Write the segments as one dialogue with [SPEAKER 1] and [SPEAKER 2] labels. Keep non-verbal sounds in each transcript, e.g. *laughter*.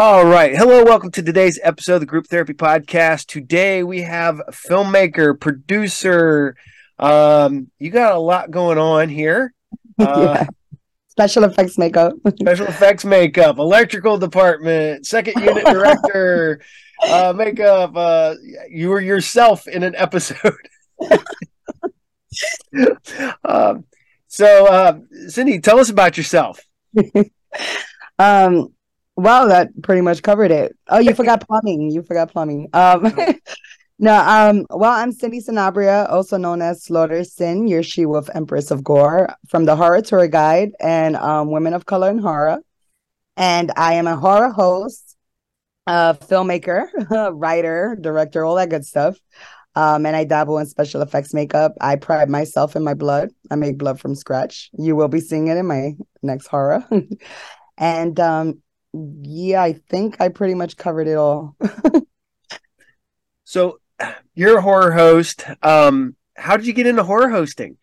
[SPEAKER 1] All right. Hello, welcome to today's episode of the Group Therapy Podcast. Today we have a filmmaker, producer. Um, you got a lot going on here. *laughs* Uh,
[SPEAKER 2] yeah. Special effects makeup. *laughs*
[SPEAKER 1] special effects makeup, electrical department, second unit director, *laughs* uh, makeup. Uh, you were yourself in an episode. um, so, uh, Cindy, tell us about yourself.
[SPEAKER 2] um, well, that pretty much covered it. Oh, you forgot plumbing. You forgot plumbing. Um, *laughs* *laughs* no, um, well, I'm Cindy Sanabria, also known as Slaughter Sin, your she wolf empress of gore, from the Horror Tour Guide and um, Women of Color in Horror. And I am a horror host, a filmmaker, *laughs* writer, director, all that good stuff. Um, and I dabble in special effects makeup. I pride myself in my blood. I make blood from scratch. You will be seeing it in my next horror. and um, yeah, I think I pretty much covered it all. *laughs*
[SPEAKER 1] so you're a horror host. Um, how did you get into horror hosting?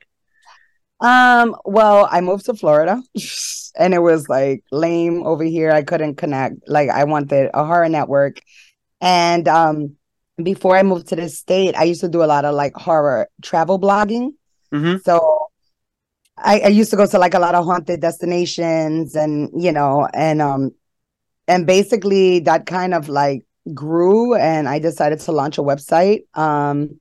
[SPEAKER 2] Um, well, I moved to Florida *laughs* and it was like lame over here. I couldn't connect. Like I wanted a horror network. And um before I moved to the state, I used to do a lot of like horror travel blogging. Mm-hmm. So I, I used to go to like a lot of haunted destinations and you know, and um and basically that kind of like grew and I decided to launch a website. Um,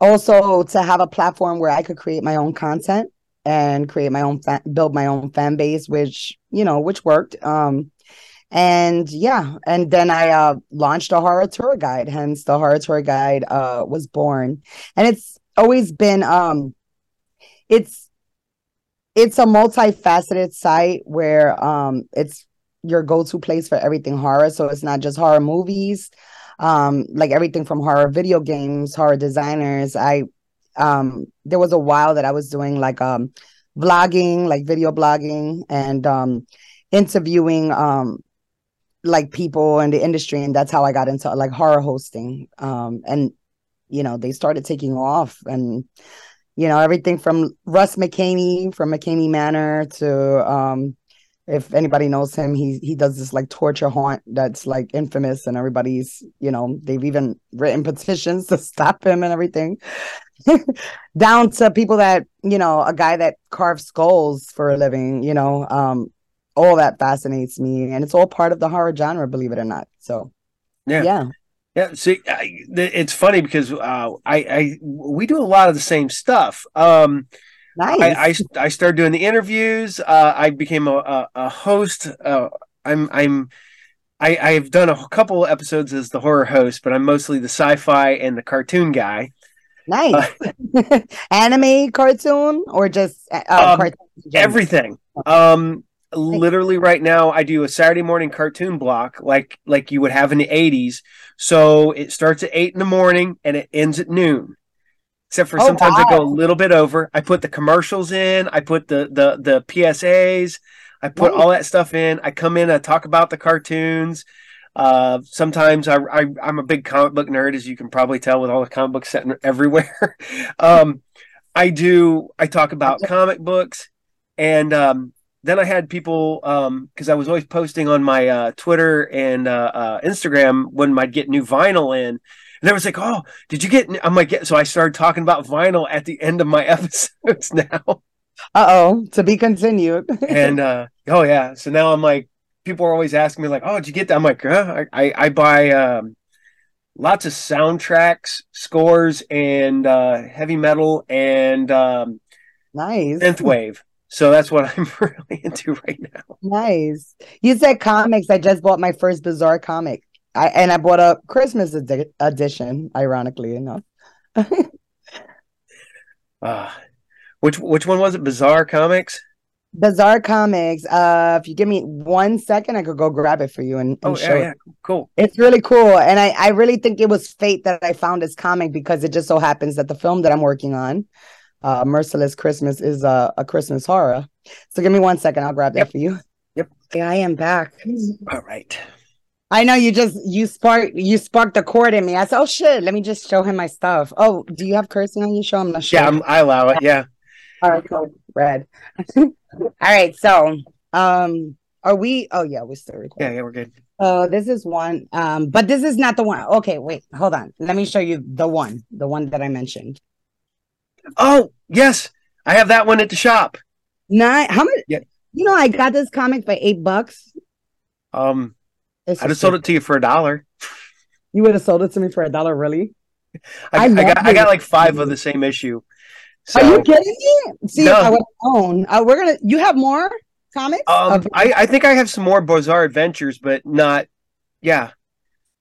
[SPEAKER 2] also to have a platform where I could create my own content and create my own fan, build my own fan base, which you know, which worked. Um, and yeah, and then I uh, launched a horror tour guide. Hence, the horror tour guide uh, was born, and it's always been um, it's it's a multifaceted site where um, it's your go-to place for everything horror. So it's not just horror movies, um, like everything from horror video games, horror designers. I um there was a while that I was doing like um vlogging, like video blogging and um interviewing um like people in the industry and that's how I got into like horror hosting. Um and you know, they started taking off and you know, everything from Russ McKamey from McKamey Manor to um if anybody knows him, he he does this like torture haunt that's like infamous, and everybody's you know they've even written *laughs* petitions to stop him and everything. *laughs* Down to people that you know, a guy that carves skulls for a living. You know, um, all that fascinates me, and it's all part of the horror genre, believe it or not. So,
[SPEAKER 1] yeah, yeah. Yeah, see, I, it's funny because uh, I, I we do a lot of the same stuff. Um,
[SPEAKER 2] Nice.
[SPEAKER 1] I, I, I started doing the interviews. Uh, I became a, a, a host. Uh, I'm I'm I, I've done a couple episodes as the horror host, but I'm mostly the sci-fi and the cartoon guy.
[SPEAKER 2] Nice. Uh, *laughs* Anime cartoon or just uh,
[SPEAKER 1] um, everything. Um, literally right now I do a Saturday morning cartoon block like like you would have in the 80s. So it starts at 8 in the morning and it ends at noon except for oh, sometimes wow. I go a little bit over. I put the commercials in, I put the the the PSAs, I put all that stuff in. I come in, I talk about the cartoons. Uh, sometimes I, I am a big comic book nerd, as you can probably tell with all the comic books set *laughs* everywhere. um, I do. I talk about comic books, and um, then I had people because um, I was always posting on my uh, Twitter and uh, uh, Instagram when I'd get new vinyl in and I was like, "Oh, did you get?" I'm like, so I started talking about vinyl at the end of my *laughs* episodes now.
[SPEAKER 2] Uh oh, to be continued. *laughs*
[SPEAKER 1] and uh, oh yeah, so now I'm like, people are always asking me like, "Oh, did you get that?" I'm like, huh? I, I, I buy um, lots of soundtracks, scores, and uh, heavy metal and um,
[SPEAKER 2] nice
[SPEAKER 1] synthwave. So that's what *laughs* I'm really into right now.
[SPEAKER 2] Nice. You said comics. I just bought my first Bizarre comic. I and I bought a Christmas edi- edition, ironically enough.
[SPEAKER 1] uh, *laughs* which which one was it? Bizarre Comics.
[SPEAKER 2] Bizarre Comics. Uh, if you give me one second, I could go grab it for you and, and oh, show yeah, yeah.
[SPEAKER 1] Cool.
[SPEAKER 2] It's really cool, and I I really think it was fate that I found this comic because it just so happens that the film that I'm working on, uh, Merciless Christmas, is a, a Christmas horror. So give me one second, I'll grab that
[SPEAKER 1] yep.
[SPEAKER 2] for you.
[SPEAKER 1] Yep.
[SPEAKER 2] Yeah, I am back.
[SPEAKER 1] All right.
[SPEAKER 2] I know you just you spark you sparked the chord in me. I said, "Oh shit, let me just show him my stuff." Oh, do you have cursing on your show? I'm not sure.
[SPEAKER 1] Yeah, I'm, i allow it. Yeah.
[SPEAKER 2] All right, cool. Red. *laughs* All right, so um, Are we? Oh yeah, we're still recording.
[SPEAKER 1] Yeah, yeah, we're good.
[SPEAKER 2] Oh, this is one. Um, but this is not the one. Okay, wait, hold on. Let me show you the one, the one that I mentioned.
[SPEAKER 1] Oh yes, I have that one at the shop.
[SPEAKER 2] Nine. How much?
[SPEAKER 1] Yeah.
[SPEAKER 2] You know, I got this comic for eight bucks.
[SPEAKER 1] Um,
[SPEAKER 2] It's
[SPEAKER 1] I just sold it to you for a dollar.
[SPEAKER 2] You would have sold it to me for a dollar, really?
[SPEAKER 1] I,
[SPEAKER 2] I
[SPEAKER 1] I, got I got like five of the same issue. So
[SPEAKER 2] Are you kidding me? See,
[SPEAKER 1] No.
[SPEAKER 2] if I would own. Uh, we're gonna. You have more comics?
[SPEAKER 1] um,
[SPEAKER 2] Of-
[SPEAKER 1] I, I think I have some more bizarre adventures, but not. Yeah,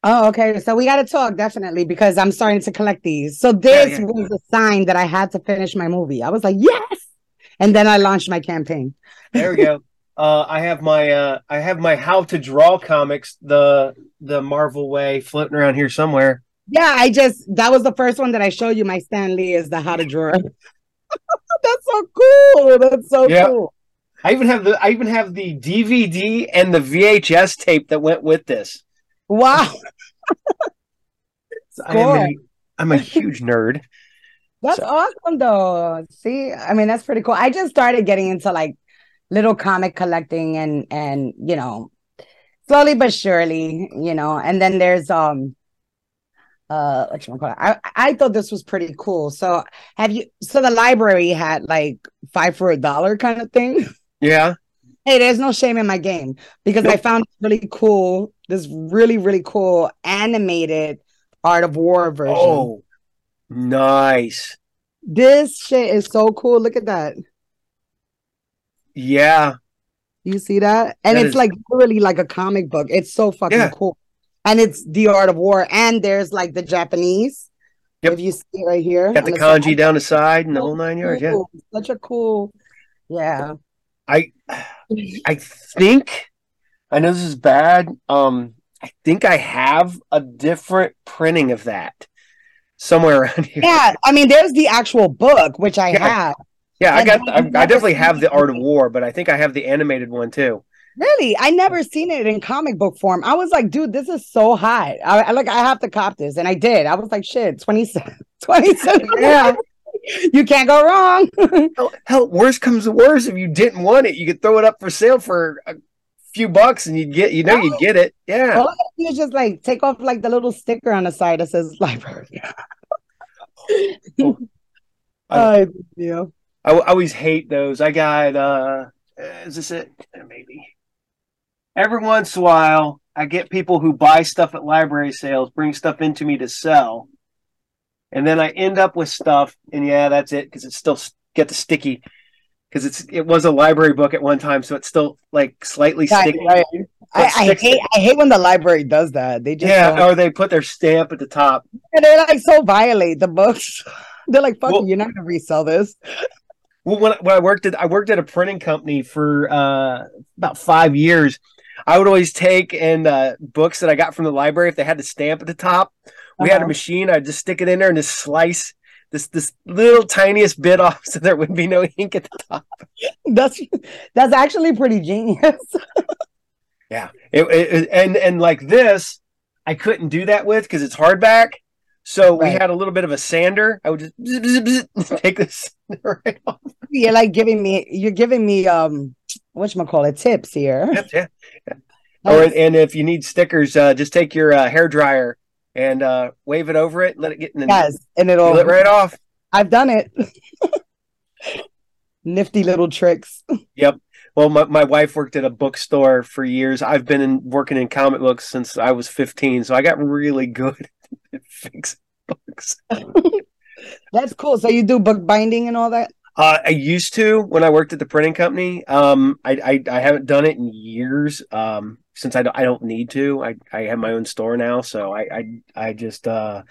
[SPEAKER 2] Oh, okay. So we got to talk definitely because I'm starting to collect these. So this
[SPEAKER 1] yeah.
[SPEAKER 2] was a sign that I had to finish my movie. I was like, yes, and then I launched my campaign.
[SPEAKER 1] there we go. *laughs* Uh, I have my uh, I have my how to draw comics the the Marvel way floating around here somewhere.
[SPEAKER 2] Yeah, I just that was the first one that I showed you. My Stan Lee is the how to draw. *laughs* That's so cool. That's so
[SPEAKER 1] Yeah.
[SPEAKER 2] cool.
[SPEAKER 1] I even have the I even have the DVD and the VHS tape that went with this.
[SPEAKER 2] Wow, *laughs*
[SPEAKER 1] I am a, I'm a huge nerd. *laughs*
[SPEAKER 2] that's
[SPEAKER 1] So-
[SPEAKER 2] awesome though. See, I mean, that's pretty cool. I just started getting into like little comic collecting and and you know, slowly but surely, you know. And then there's um uh what you call it? I I thought this was pretty cool. So have you so the library had like five for a dollar kind of thing? *laughs*
[SPEAKER 1] Yeah.
[SPEAKER 2] Hey, there's no shame in my game because I found really cool, this really, really cool animated Art of War version.
[SPEAKER 1] Oh, nice.
[SPEAKER 2] This shit is so cool. Look at that.
[SPEAKER 1] Yeah.
[SPEAKER 2] You see that? And
[SPEAKER 1] That
[SPEAKER 2] it's
[SPEAKER 1] is-
[SPEAKER 2] like literally like a comic book. It's so fucking
[SPEAKER 1] Yeah.
[SPEAKER 2] cool. And it's the Art of War. And there's like the Japanese.
[SPEAKER 1] Yep.
[SPEAKER 2] If you see it right here.
[SPEAKER 1] Got the
[SPEAKER 2] on side.
[SPEAKER 1] kanji down the side and the whole nine yards. Yeah.
[SPEAKER 2] Such a cool. Yeah.
[SPEAKER 1] I I think I know this is bad. Um, I think I have a different printing of that somewhere around *laughs* here.
[SPEAKER 2] Yeah. I mean, there's the actual book, which I
[SPEAKER 1] Yeah.
[SPEAKER 2] have.
[SPEAKER 1] Yeah, I got. I, I definitely have the. Art of War, but I think I have the animated one too.
[SPEAKER 2] Really, I never seen it in comic book form. I was like, dude, this is so hot. I, I like, I have to cop this, and I did. I was like, shit, 27, *laughs* 27.
[SPEAKER 1] Yeah. *laughs*
[SPEAKER 2] you can't go wrong. *laughs*
[SPEAKER 1] Hell, hell, worst comes to worst. If you didn't want it, you could throw it up for sale for a few bucks, and you'd get. You know, you get it. Yeah.
[SPEAKER 2] I just like take off like the little sticker on the side that says library.
[SPEAKER 1] Oh.
[SPEAKER 2] I, yeah.
[SPEAKER 1] I, I always hate those. I got. uh Is this it? Maybe. Every once in a while, I get people who buy stuff at library sales, bring stuff into me to sell, and then I end up with stuff, and yeah, that's it because it's still s- get the sticky because it's it was a library book at one time, so it's still like slightly
[SPEAKER 2] Right,
[SPEAKER 1] sticky.
[SPEAKER 2] right. I, I hate I hate when the library does that. They just
[SPEAKER 1] Yeah,
[SPEAKER 2] don't-
[SPEAKER 1] or they put their stamp at the top.
[SPEAKER 2] and they're like so violate the books. *laughs* They're like, fuck
[SPEAKER 1] Well-
[SPEAKER 2] you, you're not gonna resell this.
[SPEAKER 1] Well, when, when I worked at I worked at a printing company for uh, about five years. I would always take and uh, books that I got from the library if they had the stamp at the top. We had a
[SPEAKER 2] Uh-huh.
[SPEAKER 1] machine. I'd just stick it in there and just slice this this little tiniest bit *laughs* off so there would be no ink at the top. *laughs*
[SPEAKER 2] That's that's actually pretty genius. *laughs*
[SPEAKER 1] Yeah, it- it- and and like this, I couldn't do that with because it's hardback. So we had a little bit of a sander. I would just bzz, bzz, bzz, *laughs* take this right off.
[SPEAKER 2] you're like giving me you're giving me um what you call it tips here.
[SPEAKER 1] Yep, yeah. *laughs* Or and if you need stickers, uh, just take your uh, hair dryer and uh, wave it over it, let it get in the
[SPEAKER 2] yes, and it'll
[SPEAKER 1] it right off.
[SPEAKER 2] I've done it. *laughs* Nifty little tricks.
[SPEAKER 1] Well, my, my wife worked at a bookstore for years. I've been in, working in comic books since I was 15, so I got really good *laughs* at fixing books. *laughs*
[SPEAKER 2] That's cool. So you do book binding and all that?
[SPEAKER 1] Uh, I used to when I worked at the printing company. Um, I, I I haven't done it in years. Um, since I don't, I don't need to. I, I have my own store now, so I I, I just uh,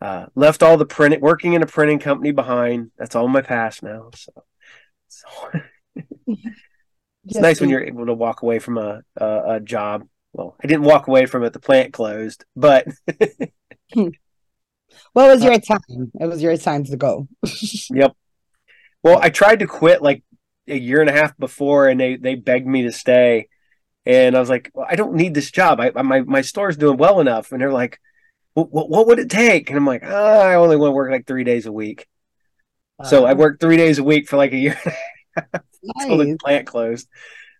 [SPEAKER 1] uh, left all the print working in a printing company behind. That's all my past now. So, *laughs* so it's
[SPEAKER 2] Just
[SPEAKER 1] nice when you're able to walk away from a, a a job. Well, I didn't walk away from it; the plant closed. But *laughs*
[SPEAKER 2] Well, it was your time. It was your time to go. *laughs* Yep.
[SPEAKER 1] Well, I tried to quit like a year and a half before, and they they begged me to stay. And I was like, well, I don't need this job. I, I my my store's doing well enough. And they're like, well, what what would it take? And I'm like, oh, I only want to work like three days a week. So I
[SPEAKER 2] Uh,
[SPEAKER 1] worked three days a week for like a year until the plant closed.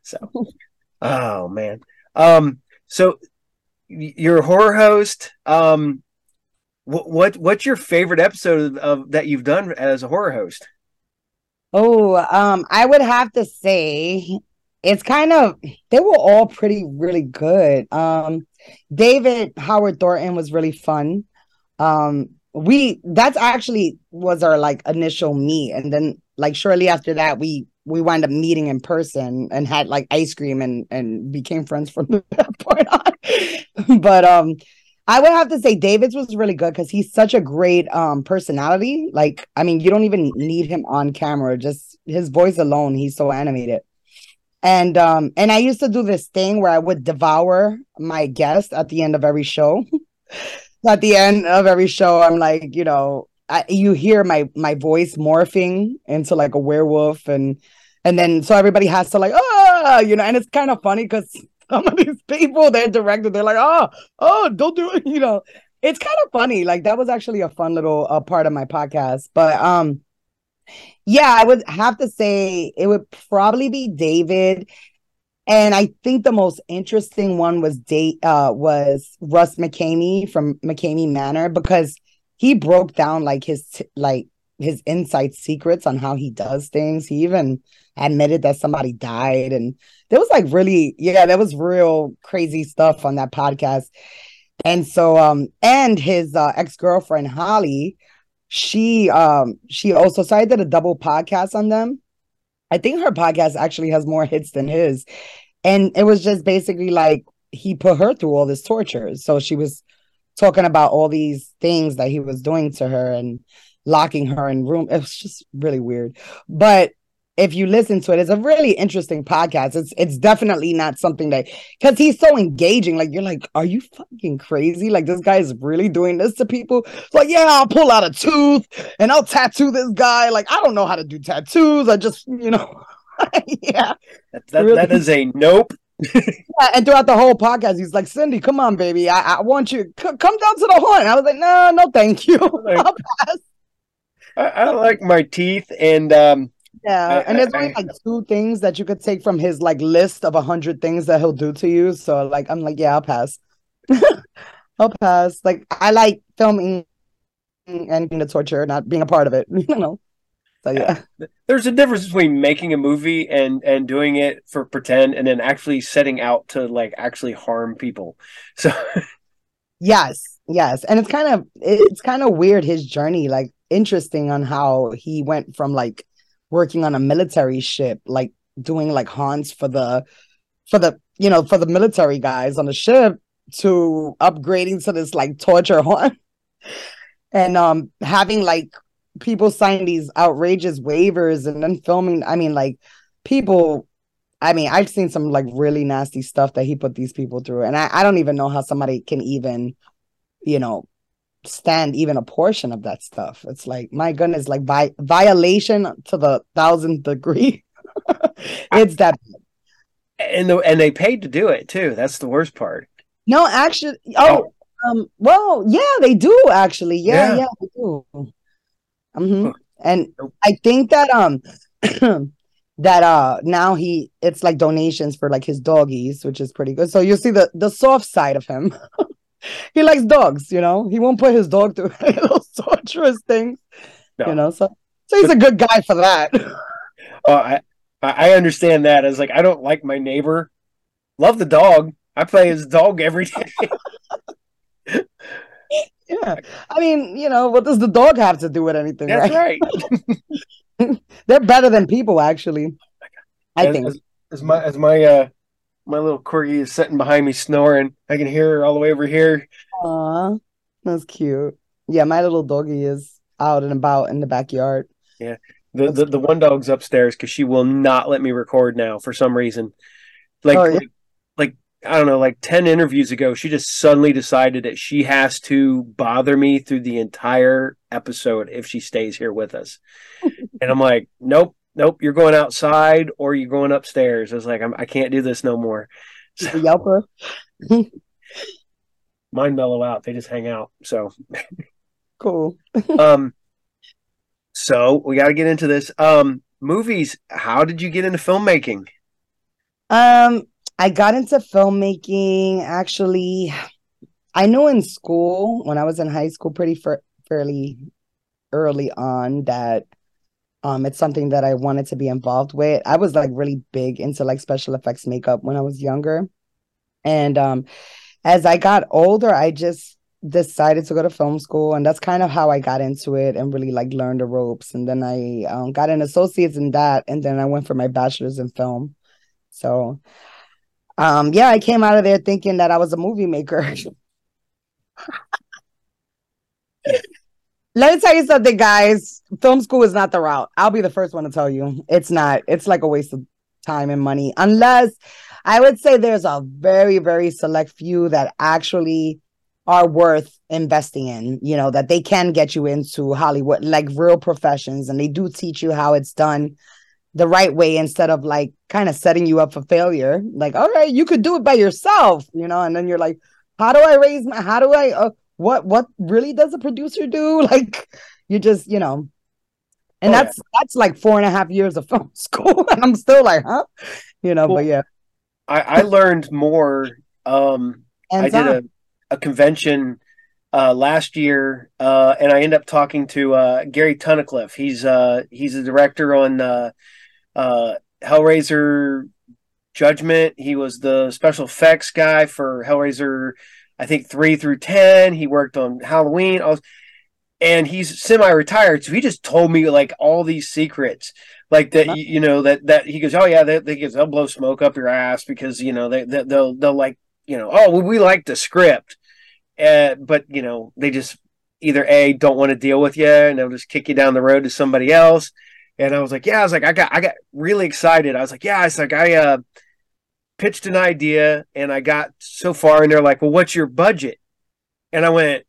[SPEAKER 1] So *laughs* Oh man. Um. So you're horror host. Um. What, what what's your favorite episode of, of that you've done as a horror host?
[SPEAKER 2] Oh, um, I would have to say it's kind of they were all pretty really good. Um, David Howard Thornton was really fun. Um, we that's actually was our like initial meet, and then like shortly after that, we we wound up meeting in person and had like ice cream and and became friends from *laughs* that point on. but um, I would have to say David's was really good because he's such a great um personality. Like, I mean, you don't even need him on camera; just his voice alone, he's so animated. And um, and I used to do this thing where I would devour my guest at the end of every show. *laughs* at the end of every show, I'm like, you know, I, you hear my my voice morphing into like a werewolf, and and then so everybody has to like, oh, you know, and it's kind of funny because *laughs* some of these people they're directed, they're like, oh, oh, don't do it, *laughs* you know. It's kind of funny. Like that was actually a fun little uh, part of my podcast, but um, yeah, I would have to say it would probably be David. And I think the most interesting one was date uh was Russ McKamey from McKamey Manor because he broke down like his like his inside secrets on how he does things. He even admitted that somebody died and there was like really yeah, there was real crazy stuff on that podcast. And so um and his uh, ex-girlfriend Holly she um she also so I did a double podcast on them. I think her podcast actually has more hits than his. And it was just basically like he put her through all this torture. So she was talking about all these things that he was doing to her and locking her in room. It was just really weird. But if you listen to it, it's a really interesting podcast. It's it's definitely not something that because he's so engaging. Like you're like, are you fucking crazy? Like this guy is really doing this to people. It's like, yeah, I'll pull out a tooth and I'll tattoo this guy. Like I don't know how to do tattoos. I just, you know, *laughs* yeah.
[SPEAKER 1] That, that, really. that is a nope. *laughs*
[SPEAKER 2] yeah, and throughout the whole podcast, he's like, Cindy, come on, baby. I, I want you c- come down to the horn. I was like, no, no, thank you. *laughs* Like,
[SPEAKER 1] I, I like my teeth and um
[SPEAKER 2] yeah, and there's only like two things that you could take from his like list of a hundred things that he'll do to you. So like I'm like, yeah, I'll pass. *laughs* I'll pass. Like I like filming and being the torture, not being a part of it. *laughs* You know. So yeah.
[SPEAKER 1] There's a difference between making a movie and and doing it for pretend and then actually setting out to like actually harm people. So *laughs*
[SPEAKER 2] Yes, yes. And it's kind of it's kind of weird his journey, like interesting on how he went from like working on a military ship, like doing like haunts for the for the you know for the military guys on the ship to upgrading to this like torture haunt *laughs* and um having like people sign these outrageous waivers and then filming i mean like people i mean i've seen some like really nasty stuff that he put these people through. And i, I don't even know how somebody can even you know stand even a portion of that stuff. It's like, my goodness, like vi- violation to the thousandth degree. *laughs* it's that.
[SPEAKER 1] And the, and they paid to do it too. That's the worst part.
[SPEAKER 2] No, actually, oh, oh. um, well, yeah, they do actually. Yeah, yeah, yeah they do. Mm-hmm. And I think that um *clears throat* that uh now he it's like donations for like his doggies, which is pretty good. So you see the the soft side of him *laughs* he likes dogs, you know. He won't put his dog through *laughs* those torturous things, no. you know. So, so he's a good guy for that. *laughs*
[SPEAKER 1] oh, I I understand that. As like, I don't like my neighbor. Love the dog. I play his dog every day. *laughs*
[SPEAKER 2] yeah, I mean, you know, what does the dog have to do with anything?
[SPEAKER 1] That's right.
[SPEAKER 2] right. They're better than people, actually. I
[SPEAKER 1] as,
[SPEAKER 2] think.
[SPEAKER 1] As, as my as my uh my little corgi is sitting behind me snoring. I can hear her all the way over here.
[SPEAKER 2] Aw, that's cute. Yeah, my little doggy is out and about in the backyard.
[SPEAKER 1] Yeah. The the, the one dog's upstairs because she will not let me record now for some reason. Like, oh, yeah. like like I don't know, like 10 interviews ago, she just suddenly decided that she has to bother me through the entire episode if she stays here with us. *laughs* and I'm like, nope, nope, you're going outside or you're going upstairs. I was like, I'm, I can not do this no more.
[SPEAKER 2] So, Yelper.
[SPEAKER 1] mine mellow out. They just hang out. So
[SPEAKER 2] cool. *laughs*
[SPEAKER 1] um, so we got to get into this. Um, movies. How did you get into filmmaking?
[SPEAKER 2] Um, I got into filmmaking actually. I knew in school when I was in high school, pretty for, fairly early on, that um, it's something that I wanted to be involved with. I was like really big into like special effects makeup when I was younger, and um, as I got older, I just decided to go to film school, and that's kind of how I got into it and really like learned the ropes. And then I um, got an associate's in that, and then I went for my bachelor's in film. So um, yeah, I came out of there thinking that I was a movie maker. *laughs* Let me tell you something, guys. Film school is not the route. I'll be the first one to tell you. It's not. It's like a waste of time and money. Unless I would say there's a very, very select few that actually are worth investing in, you know, that they can get you into Hollywood, like real professions, and they do teach you how it's done the right way instead of like kind of setting you up for failure. Like, all right, you could do it by yourself, you know, and then you're like, how do I raise my, how do I, uh, what, what really does a producer do? *laughs* Like, you just, you know, and oh, that's, yeah. that's like four and a half years of *laughs* film school. and I'm still like, huh? You know, well, but yeah.
[SPEAKER 1] I, I learned more. Um, I did a, a convention uh, last year, uh, and I end up talking to uh, Gary Tunnicliffe. He's uh, he's a director on uh, uh, Hellraiser Judgment. He was the special effects guy for Hellraiser, I think three through ten. He worked on Halloween. Was, and he's semi-retired, so he just told me like all these secrets, like that. You know that that he goes, oh yeah, they, they they'll blow smoke up your ass because you know they, they they'll they'll like you know oh we like the script, uh, but you know they just either a don't want to deal with you and they'll just kick you down the road to somebody else and I was like, yeah, I was like, I got, I got really excited. I was like, yeah, it's like I uh, pitched an idea and I got so far, and they're like, well, what's your budget? And I went,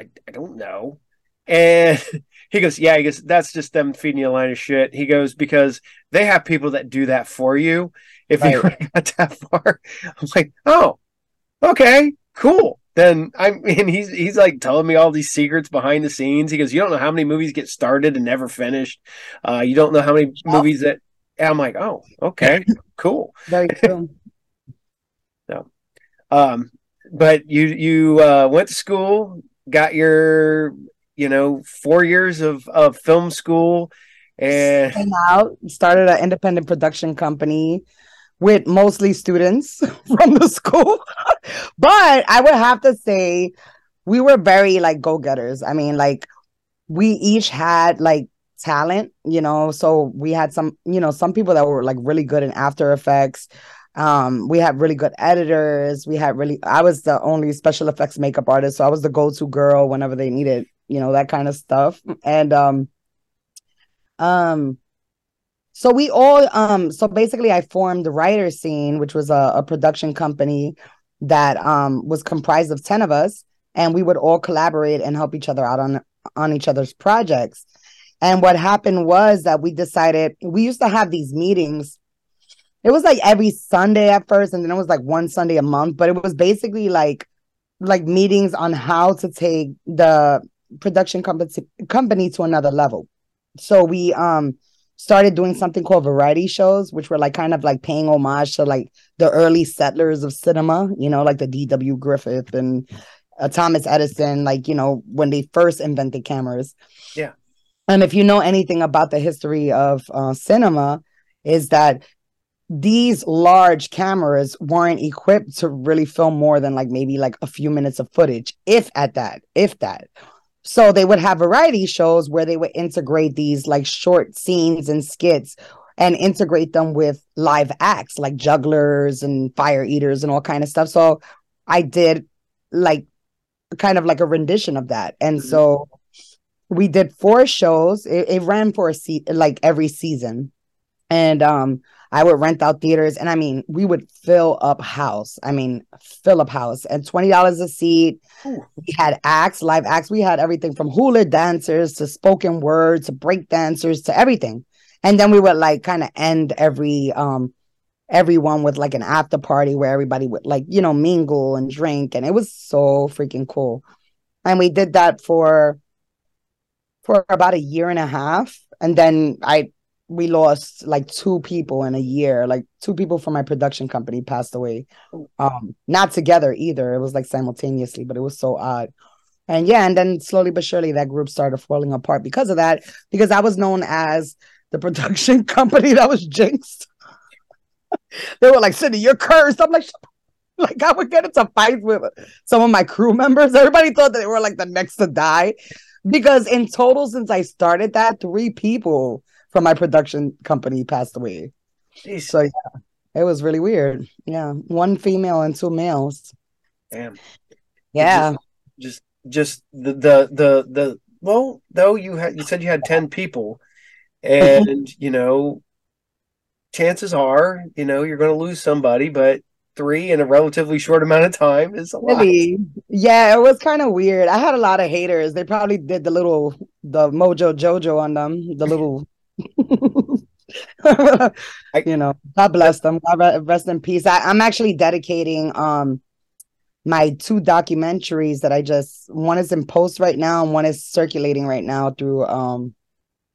[SPEAKER 1] I, I don't know. And *laughs* he goes, yeah, he goes, that's just them feeding you a line of shit. He goes, because they have people that do that for you. If right. you *laughs* got that far, *laughs* I'm like, oh, okay, cool then I mean he's he's like telling me all these secrets behind the scenes. He goes, You don't know how many movies get started and never finished. Uh, you don't know how many movies that I'm like, Oh, okay, cool. Very cool. Um but you you uh, went to school, got your you know four years of, of film school and
[SPEAKER 2] Came out started an independent production company with mostly students *laughs* from the school. *laughs* but I would have to say we were very like go-getters. I mean, like we each had like talent, you know. So we had some, you know, some people that were like really good in After Effects. Um, we had really good editors. We had really I was the only special effects makeup artist, so I was the go-to girl whenever they needed, you know, that kind of stuff. And um um so we all um so basically I formed the writer scene, which was a, a production company that um was comprised of 10 of us and we would all collaborate and help each other out on on each other's projects. And what happened was that we decided we used to have these meetings. It was like every Sunday at first, and then it was like one Sunday a month, but it was basically like like meetings on how to take the production company company to another level. So we um started doing something called variety shows, which were like kind of like paying homage to like the early settlers of cinema, you know, like the D.W. Griffith and uh, Thomas Edison, like, you know, when they first invented cameras.
[SPEAKER 1] Yeah.
[SPEAKER 2] And if you know anything about the history of uh, cinema, is that these large cameras weren't equipped to really film more than like maybe like a few minutes of footage, if at that, if that. So they would have variety shows where they would integrate these like short scenes and skits and integrate them with live acts like jugglers and fire eaters and all kind of stuff. So I did like kind of like a rendition of that. And mm-hmm. so we did four shows. It, it ran for a seat like every season. And um I would rent out theaters and I mean, we would fill up house. I mean, fill up house and $20 a seat. Ooh. We had acts, live acts. We had everything from hula dancers to spoken word to break dancers to everything. And then we would like kind of end every um everyone with like an after party where everybody would like, you know, mingle and drink and it was so freaking cool. And we did that for for about a year and a half and then I we lost like two people in a year. Like two people from my production company passed away. Um, not together either. It was like simultaneously, but it was so odd. And yeah, and then slowly but surely that group started falling apart because of that. Because I was known as the *laughs* production company that was jinxed. *laughs* they were like, Cindy, you're cursed. I'm like, *laughs* like I would get into fights with some of my crew members. Everybody thought that they were like the next to die. Because in total, since I started that, three people *laughs* from my production company passed away. Jeez. So yeah, it was really weird. Yeah, one female and two males.
[SPEAKER 1] Damn.
[SPEAKER 2] Yeah.
[SPEAKER 1] Just, just, just the the the the. Well, though you had you said you had ten people, and *laughs* you know, chances are you know you're going to lose somebody, but three in a relatively short amount of time is a really? lot.
[SPEAKER 2] Yeah, it was kind of weird. I had a lot of haters. They probably did the little the Mojo Jojo on them, the little *laughs* you know, God bless them. God rest in peace. I, I'm actually dedicating um my two documentaries that I just one is in post right now and one is circulating right now through um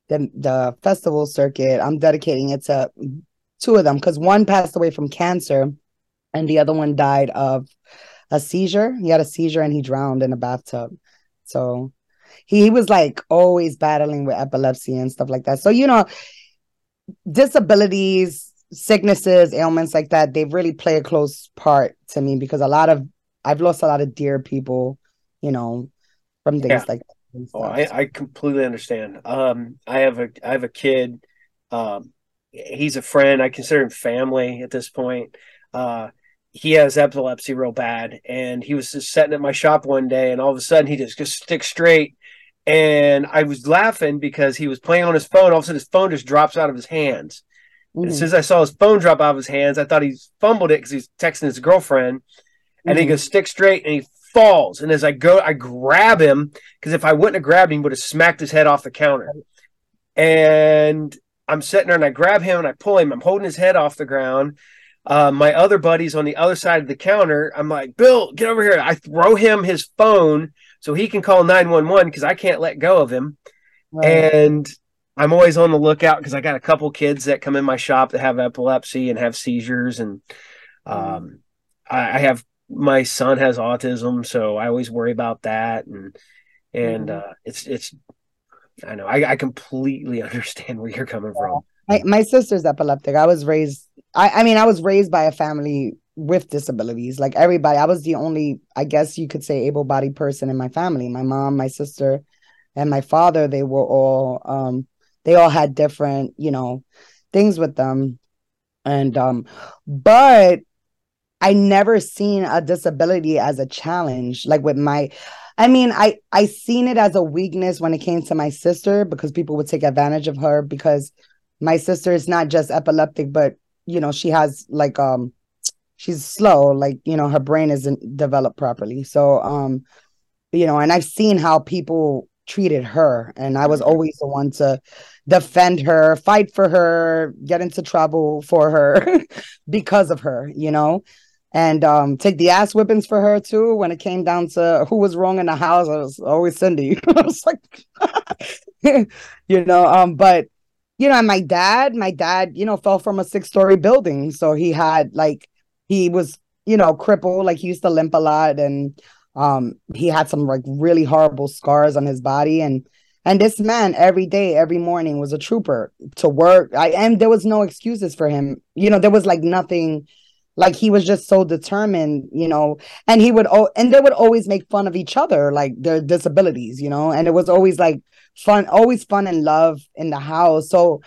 [SPEAKER 2] the the festival circuit. I'm dedicating it to two of them because one passed away from cancer and the other one died of a seizure. He had a seizure and he drowned in a bathtub. So he was like always battling with epilepsy and stuff like that. So, you know, disabilities, sicknesses, ailments like that, they really play a close part to me because a lot of I've lost a lot of dear people, you know, from things yeah. like
[SPEAKER 1] that. Oh, I, I completely understand. Um, I have a I have a kid. Um, he's a friend. I consider him family at this point. Uh, he has epilepsy real bad, and he was just sitting at my shop one day, and all of a sudden he just just stick straight and I was laughing because he was playing on his phone. All of a sudden, his phone just drops out of his hands. Mm-hmm. As soon as I saw his phone drop out of his hands, I thought he fumbled it because he's texting his girlfriend. And mm-hmm. he goes stick straight and he falls. And as I go, I grab him because if I wouldn't have grabbed him, he would have smacked his head off the counter. And I'm sitting there and I grab him and I pull him. I'm holding his head off the ground. Uh, my other buddies on the other side of the counter, I'm like, Bill, get over here. I throw him his phone so he can call 911 because I can't let go of him. Right. And I'm always on the lookout because I got a couple kids that come in my shop that have epilepsy and have seizures. And um, I, I, have my son has autism, so I always worry about that. And and mm-hmm. uh, it's it's I know I, I completely *laughs* understand where you're coming from.
[SPEAKER 2] My, my sister's epileptic. I was raised. I, I mean, I was raised by a family with disabilities. Like everybody, I was the only, I guess you could say, able bodied person in my family. My mom, my sister, and my father, they were all, um, they all had different, you know, things with them. And, um, but I never seen a disability as a challenge. Like with my, I mean, I I seen it as a weakness when it came to my sister because people would take advantage of her because my sister is not just epileptic, but you know she has like um she's slow like you know her brain isn't developed properly. So um you know and i've seen how people treated her and i was mm-hmm. always the one to defend her fight for her get into trouble for her *laughs* because of her you know? And um take the ass whippings for her too. When it came down to who was wrong in the house i was always cindy. *laughs* I was like *laughs* you know um but you know and my dad my dad you know fell from a six story building. So he had like he was you know crippled like he used to limp a lot and um he had some like really horrible scars on his body. And and this man every day every morning was a trooper to work. I and there was no excuses for him. You know there was like nothing. Like he was just so determined you know and he would oh and they would always make fun of each other like their disabilities you know and it was always like fun always fun and love in the house. So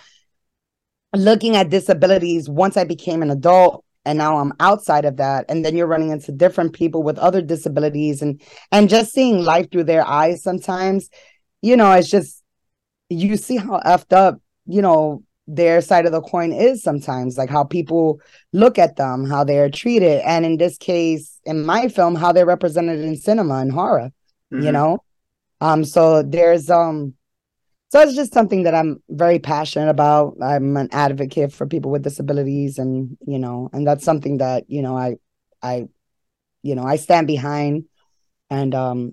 [SPEAKER 2] looking at disabilities once i became an adult and now I'm outside of that and then you're running into different people with other disabilities and and just seeing life through their eyes sometimes you know it's just you see how effed up you know their side of the coin is sometimes like how people look at them how they're treated and in this case in my film how they're represented in cinema and horror mm-hmm. you know um so there's um so it's just something that i'm very passionate about i'm an advocate for people with disabilities and you know and that's something that you know i i you know i stand behind and um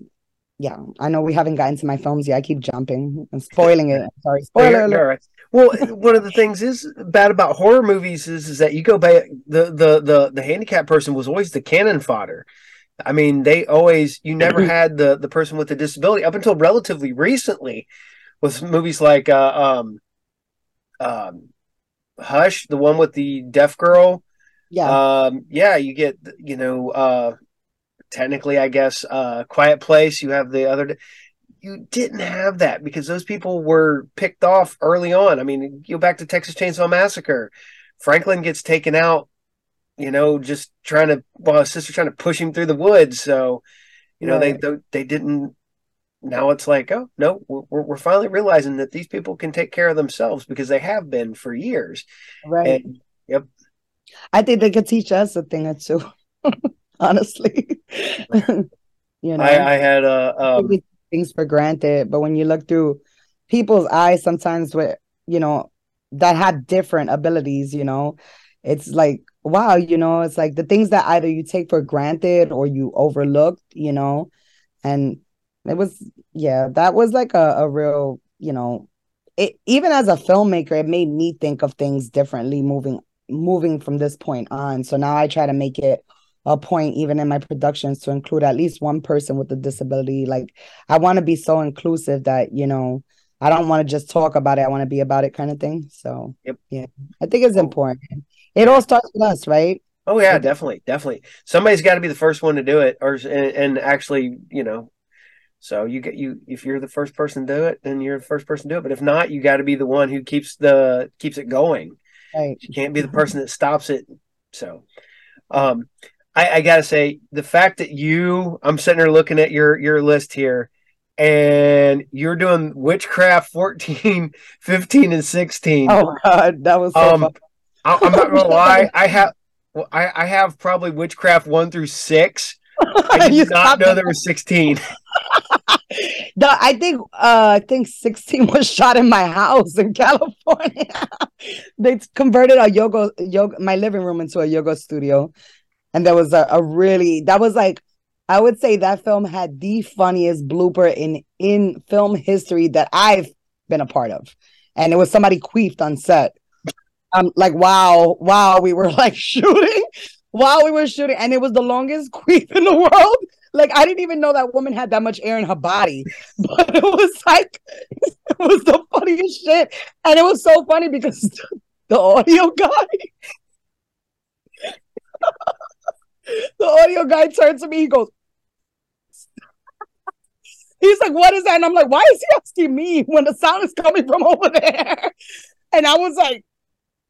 [SPEAKER 2] yeah, I know we haven't gotten to my films yet. I keep jumping and spoiling it. Sorry, spoiler alert.
[SPEAKER 1] you're all right. Well, one of the things is bad about horror movies is, is that you go back the the the the handicapped person was always the cannon fodder. I mean, they always you never *clears throat* had the the person with the disability up until relatively recently with movies like uh, um um Hush, the one with the deaf girl.
[SPEAKER 2] Yeah,
[SPEAKER 1] Um yeah, you get you know uh technically I guess uh Quiet Place, you have the other you didn't have that because those people were picked off early on. I mean, go back to Texas Chainsaw Massacre. Franklin gets taken out, you know, just trying to well, his sister trying to push him through the woods. So, you know,
[SPEAKER 2] Right.
[SPEAKER 1] they they didn't. Now it's like, oh no, we're we're finally realizing that these people can take care of themselves because they have been for years.
[SPEAKER 2] right.
[SPEAKER 1] And yep,
[SPEAKER 2] I think they could teach us a thing or two. *laughs* Honestly, *laughs* you know,
[SPEAKER 1] I I had a um,
[SPEAKER 2] things for granted, but when you look through people's eyes, sometimes with you know that have different abilities, you know, it's like wow, you know, it's like the things that either you take for granted or you overlooked, you know, and it was yeah, that was like a, a real, you know, it even as a filmmaker, it made me think of things differently moving moving from this point on. So now I try to make it a point even in my productions to include at least one person with a disability. Like I want to be so inclusive that, you know, I don't want to just talk about it. I want to be about it kind of thing. So
[SPEAKER 1] Yep.
[SPEAKER 2] yeah, I think it's
[SPEAKER 1] Oh.
[SPEAKER 2] important. It all starts with us, right?
[SPEAKER 1] Oh yeah, definitely, definitely. Somebody's got to be the first one to do it, or and, and actually, you know. So you get you if you're the first person to do it, then you're the first person to do it. But if not, you got to be the one who keeps the keeps it going.
[SPEAKER 2] Right.
[SPEAKER 1] You can't be the person that stops it. So, um, I, I gotta say the fact that you, I'm sitting here looking at your your list here, and you're doing witchcraft 14, *laughs* 15, and 16.
[SPEAKER 2] Oh God, that was so
[SPEAKER 1] Um,
[SPEAKER 2] fun.
[SPEAKER 1] I, I'm not gonna *laughs* lie. I have, well, I, I have probably witchcraft one through six. *laughs* I did not know there was sixteen. *laughs* *laughs*
[SPEAKER 2] The, I think uh I think 16 was shot in my house in California. they converted a yoga yoga my living room into a yoga studio. And there was a, a really that was like I would say that film had the funniest blooper in in film history that I've been a part of. And it was somebody queefed on set. Um like wow, wow, we were like shooting while we were shooting and it was the longest *laughs* queef in the world. Like I didn't even know that woman had that much air in her body, *laughs* but it was like *laughs* it was the funniest shit, and it was so funny because the audio guy, the audio guy turned to me. He goes, he's like, "What is that?" And I'm like, "Why is he asking me when the sound is coming from over there?" And I was like,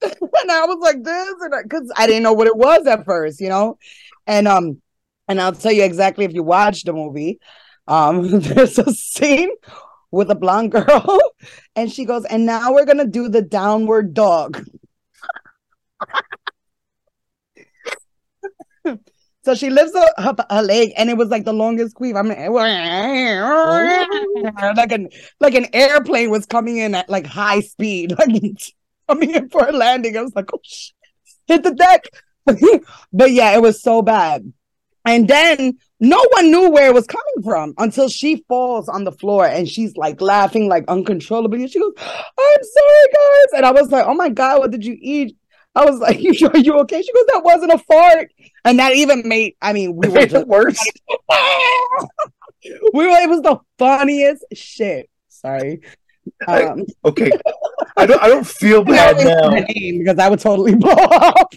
[SPEAKER 2] *laughs* and I was like this, and because I didn't know what it was at first, you know, and um. And I'll tell you exactly if you watch the movie. Um, *laughs* there's a scene with a blonde girl, *laughs* and she goes, and now we're gonna do the downward dog. so she lifts her, her leg, and it was like the longest queef. I mean, like an like an airplane was coming in at like high speed, like coming in for a landing. I was like, oh shit, hit the deck. *laughs* but yeah, it was so bad. And then no one knew where it was coming from until she falls on the floor and she's like laughing like uncontrollably. And she goes, I'm sorry, guys. And I was like, Oh my God, what did you eat? I was like, *laughs* you, Are you okay? She goes, That wasn't a fart. And that even made, I mean, we were just,
[SPEAKER 1] worse. *laughs*
[SPEAKER 2] we were, it was the funniest shit. Sorry. Um,
[SPEAKER 1] Okay, I don't. I don't feel bad now.
[SPEAKER 2] because I would totally blow up.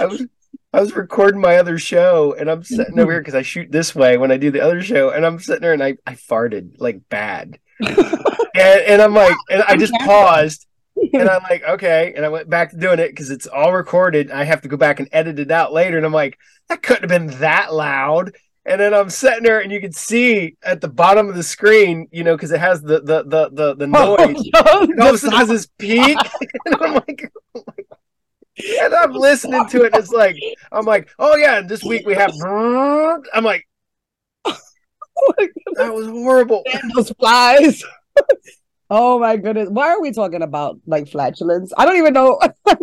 [SPEAKER 1] I was I was recording my other show and I'm sitting over here because I shoot this way when I do the other show and I'm sitting there and I, I farted like bad. *laughs* and, and I'm like and I just paused and I'm like, okay. And I went back to doing it because it's all recorded. I have to go back and edit it out later. And I'm like, that couldn't have been that loud. And then I'm sitting there and you can see at the bottom of the screen, you know, because it has the the the the, the oh, noise. And all of a sudden it has this peak. *laughs* *laughs* and I'm like, oh and I'm listening to it. And it's like, I'm like, oh yeah, and this week we have. *laughs* I'm like, oh that was horrible.
[SPEAKER 2] those flies. Oh my goodness. Why are we talking about like flatulence? I don't even know. *laughs*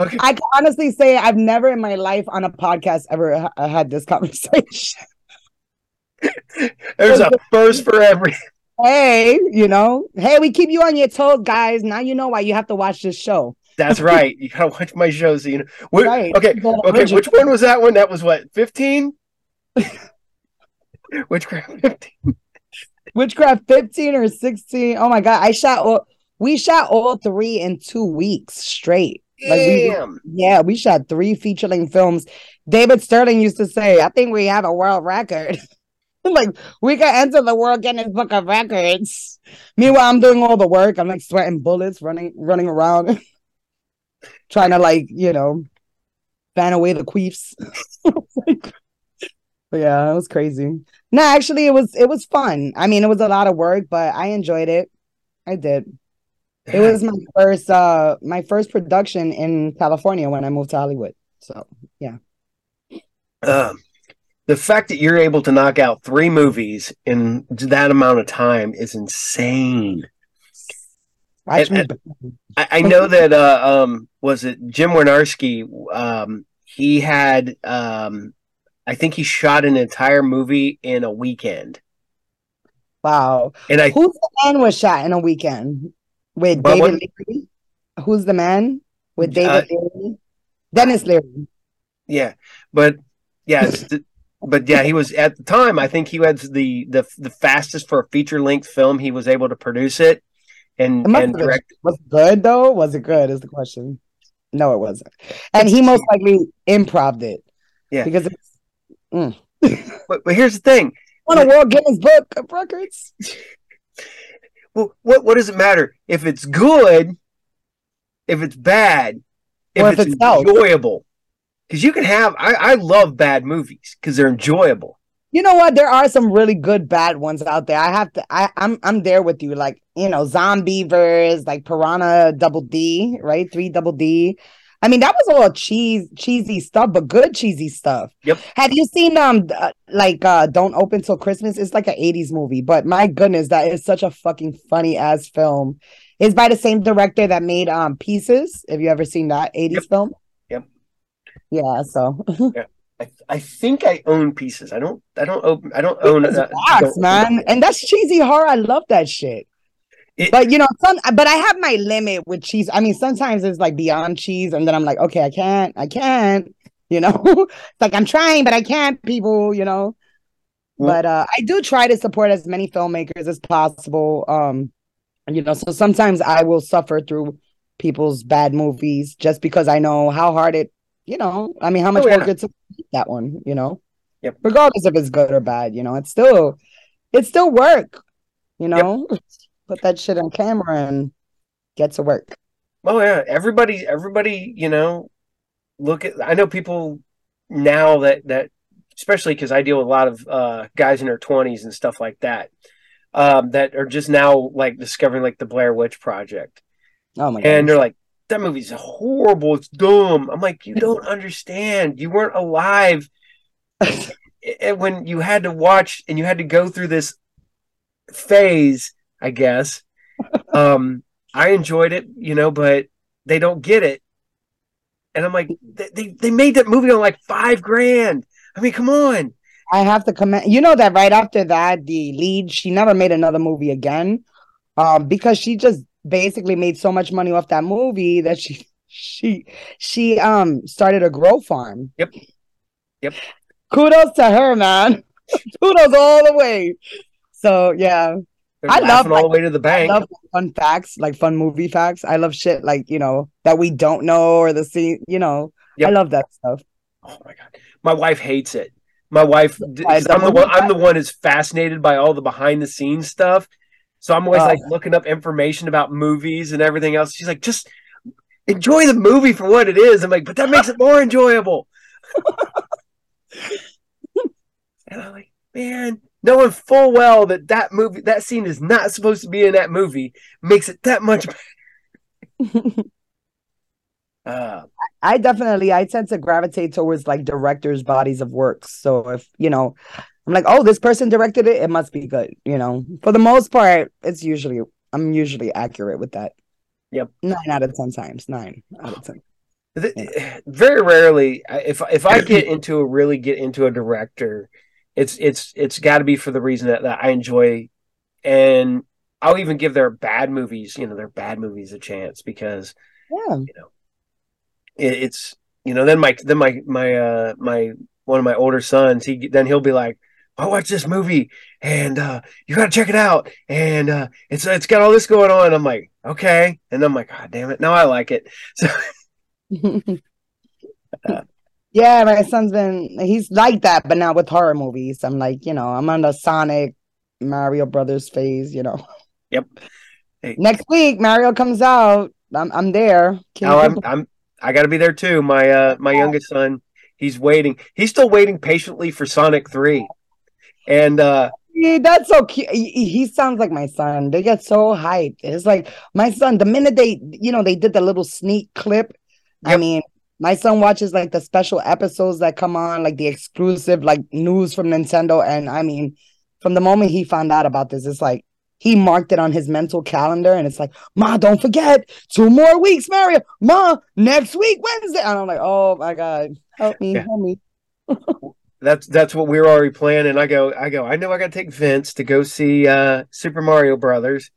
[SPEAKER 1] Okay.
[SPEAKER 2] I can honestly say I've never in my life on a podcast ever ha- had this conversation.
[SPEAKER 1] There's a *laughs* first for every.
[SPEAKER 2] Hey, you know, hey, we keep you on your toes, guys. Now you know why you have to watch this show.
[SPEAKER 1] That's right. You gotta watch my shows. So you know.
[SPEAKER 2] Right.
[SPEAKER 1] Okay. Okay. Which one was that one? That was what? Fifteen. *laughs* Witchcraft 15.
[SPEAKER 2] Witchcraft 15 or 16. Oh my god, I shot all we shot all three in two weeks straight. Like we
[SPEAKER 1] Damn.
[SPEAKER 2] yeah, we shot three feature length films. David Sterling used to say, I think we have a world record. *laughs* like we can enter the World Guinness Book of Records. Meanwhile, I'm doing all the work. I'm like sweating bullets, running, running around, *laughs* trying to like, you know, fan away the queefs. *laughs* But yeah, it was crazy. No, actually, it was it was fun. I mean, it was a lot of work, but I enjoyed it. I did. It was my first uh my first production in California when I moved to Hollywood. So yeah.
[SPEAKER 1] um, the fact that you're able to knock out three movies in that amount of time is insane. And-
[SPEAKER 2] me.
[SPEAKER 1] I, I know *laughs* that uh, um, was it Jim Wynorski? Um, he had um, I think he shot an entire movie in a weekend,
[SPEAKER 2] Wow.
[SPEAKER 1] and I
[SPEAKER 2] Who's the man was shot in a weekend with David
[SPEAKER 1] one?
[SPEAKER 2] Leary? Who's the man with
[SPEAKER 1] Uh,
[SPEAKER 2] David Leary? Denis Leary.
[SPEAKER 1] yeah, but yeah, but yeah, he was at the time. I think he had the the the fastest for a feature length film. He was able to produce it and
[SPEAKER 2] It
[SPEAKER 1] and
[SPEAKER 2] have been-
[SPEAKER 1] direct.
[SPEAKER 2] Was it good though? Was it good? Is the question. No, it wasn't. And he most likely improved it.
[SPEAKER 1] Yeah.
[SPEAKER 2] Because it's Mm.
[SPEAKER 1] But, but here's the thing:
[SPEAKER 2] on a World Guinness Book of Records. *laughs*
[SPEAKER 1] well, what what does it matter if it's good, if it's bad, if
[SPEAKER 2] if
[SPEAKER 1] it's
[SPEAKER 2] it's
[SPEAKER 1] enjoyable? Because you can have. I I love bad movies because they're enjoyable.
[SPEAKER 2] You know what? There are some really good bad ones out there. I have to. I, I'm I'm there with you. Like you know, zombie Zombeavers, like Piranha Double D, right? Three Double D. I mean, that was all cheese, cheesy stuff, but good cheesy stuff.
[SPEAKER 1] Yep.
[SPEAKER 2] Have you seen um uh, like uh Don't Open Till Christmas? It's like an '80s movie, but my goodness, that is such a fucking funny ass film. It's by the same director that made um Pieces. Have you ever seen that '80s
[SPEAKER 1] Yep.
[SPEAKER 2] film?
[SPEAKER 1] Yep.
[SPEAKER 2] Yeah. So *laughs*
[SPEAKER 1] I, I think I own pieces. I don't. I don't open. I don't own. Uh,
[SPEAKER 2] box,
[SPEAKER 1] don't-
[SPEAKER 2] man. And that's cheesy horror. I love that shit.
[SPEAKER 1] It-
[SPEAKER 2] but you know, some but I have my limit with cheese. I mean, sometimes it's like beyond cheese, and then I'm like, okay, I can't, I can't, *laughs* you know. it's like I'm trying, but I can't, people, you know.
[SPEAKER 1] Well-
[SPEAKER 2] but uh I do try to support as many filmmakers as possible. Um, you know, so sometimes I will suffer through people's bad movies just because I know how hard it, you know, I mean how much
[SPEAKER 1] Oh, yeah.
[SPEAKER 2] work it took to make that one, you know.
[SPEAKER 1] Yep.
[SPEAKER 2] Regardless if it's good or bad, you know, it's still it's still work, you know. *laughs* Put that shit on camera and get to work.
[SPEAKER 1] Oh yeah, everybody, everybody, you know, look at. I know people now that that, especially because I deal with a lot of uh, guys in their twenties and stuff like that, um, that are just now like discovering like the Blair Witch Project,
[SPEAKER 2] Oh my god.
[SPEAKER 1] and
[SPEAKER 2] god.
[SPEAKER 1] they're like, "That movie's horrible. It's dumb." I'm like, "You don't understand. You weren't alive." *laughs* when you had to watch and you had to go through this phase, I guess, um, I enjoyed it, you know, but they don't get it. And I'm like, they, they, they made that movie on like five grand. I mean, come on.
[SPEAKER 2] I have to comment. You know that right after that, the lead, she never made another movie again. Um, because she just basically made so much money off that movie that she she she um started a grow farm.
[SPEAKER 1] Yep. Yep.
[SPEAKER 2] Kudos to her, man. *laughs* Kudos all the way. So yeah,
[SPEAKER 1] They're
[SPEAKER 2] I love,
[SPEAKER 1] all the way to the bank.
[SPEAKER 2] I love fun facts, like fun movie facts. I love shit like you know that we don't know or the scene. You know,
[SPEAKER 1] Yep.
[SPEAKER 2] I love that stuff.
[SPEAKER 1] oh my god, my wife hates it. My wife, I'm the one. I'm the one who's fascinated by all the behind the scenes stuff. So I'm always
[SPEAKER 2] Oh.
[SPEAKER 1] like looking up information about movies and everything else. She's like, just enjoy the movie for what it is. I'm like, but that makes it more enjoyable. *laughs* and I'm like, man, knowing full well that that movie, that scene is not supposed to be in that movie, makes it that much. *laughs* Uh,
[SPEAKER 2] I definitely I tend to gravitate towards like directors' bodies of works. So if you know, I'm like, oh, this person directed it, it must be good. You know, for the most part, it's usually I'm usually accurate with that.
[SPEAKER 1] Yep.
[SPEAKER 2] Nine out of ten times. Nine out of ten. *sighs*
[SPEAKER 1] very rarely, if if I get into a really get into a director it's it's it's got to be for the reason that, that I enjoy, and I'll even give their bad movies, you know, their bad movies a chance because
[SPEAKER 2] Yeah.
[SPEAKER 1] you know it, it's you know then my then my my uh my one of my older sons he then he'll be like I watched this movie and uh you gotta check it out and uh it's it's got all this going on. I'm like okay. And I'm like god damn it. Now I like it. *laughs* So *laughs*
[SPEAKER 2] yeah, my son's been he's like that, but now with horror movies. I'm like, you know, I'm on the Sonic Mario Brothers phase, you know.
[SPEAKER 1] Yep. Hey.
[SPEAKER 2] Next week, Mario comes out. I'm I'm there. Can you
[SPEAKER 1] I'm I'm I gotta be there too my uh my youngest son he's waiting he's still waiting patiently for Sonic 3 and uh
[SPEAKER 2] Yeah, that's so cute. He, he sounds like my son. They get so hyped. It's like my son. The minute they, you know, they did the little sneak clip. I mean, my son watches like the special episodes that come on, like the exclusive, like news from Nintendo. And I mean, from the moment he found out about this, it's like he marked it on his mental calendar, and it's like, Ma, don't forget, two more weeks, Mario. Ma, next week, Wednesday. And I'm like, oh my god, help me,
[SPEAKER 1] Yeah.
[SPEAKER 2] help me. *laughs*
[SPEAKER 1] that's that's what we are already planning. I go, I go, I know I gotta take Vince to go see uh Super Mario Brothers.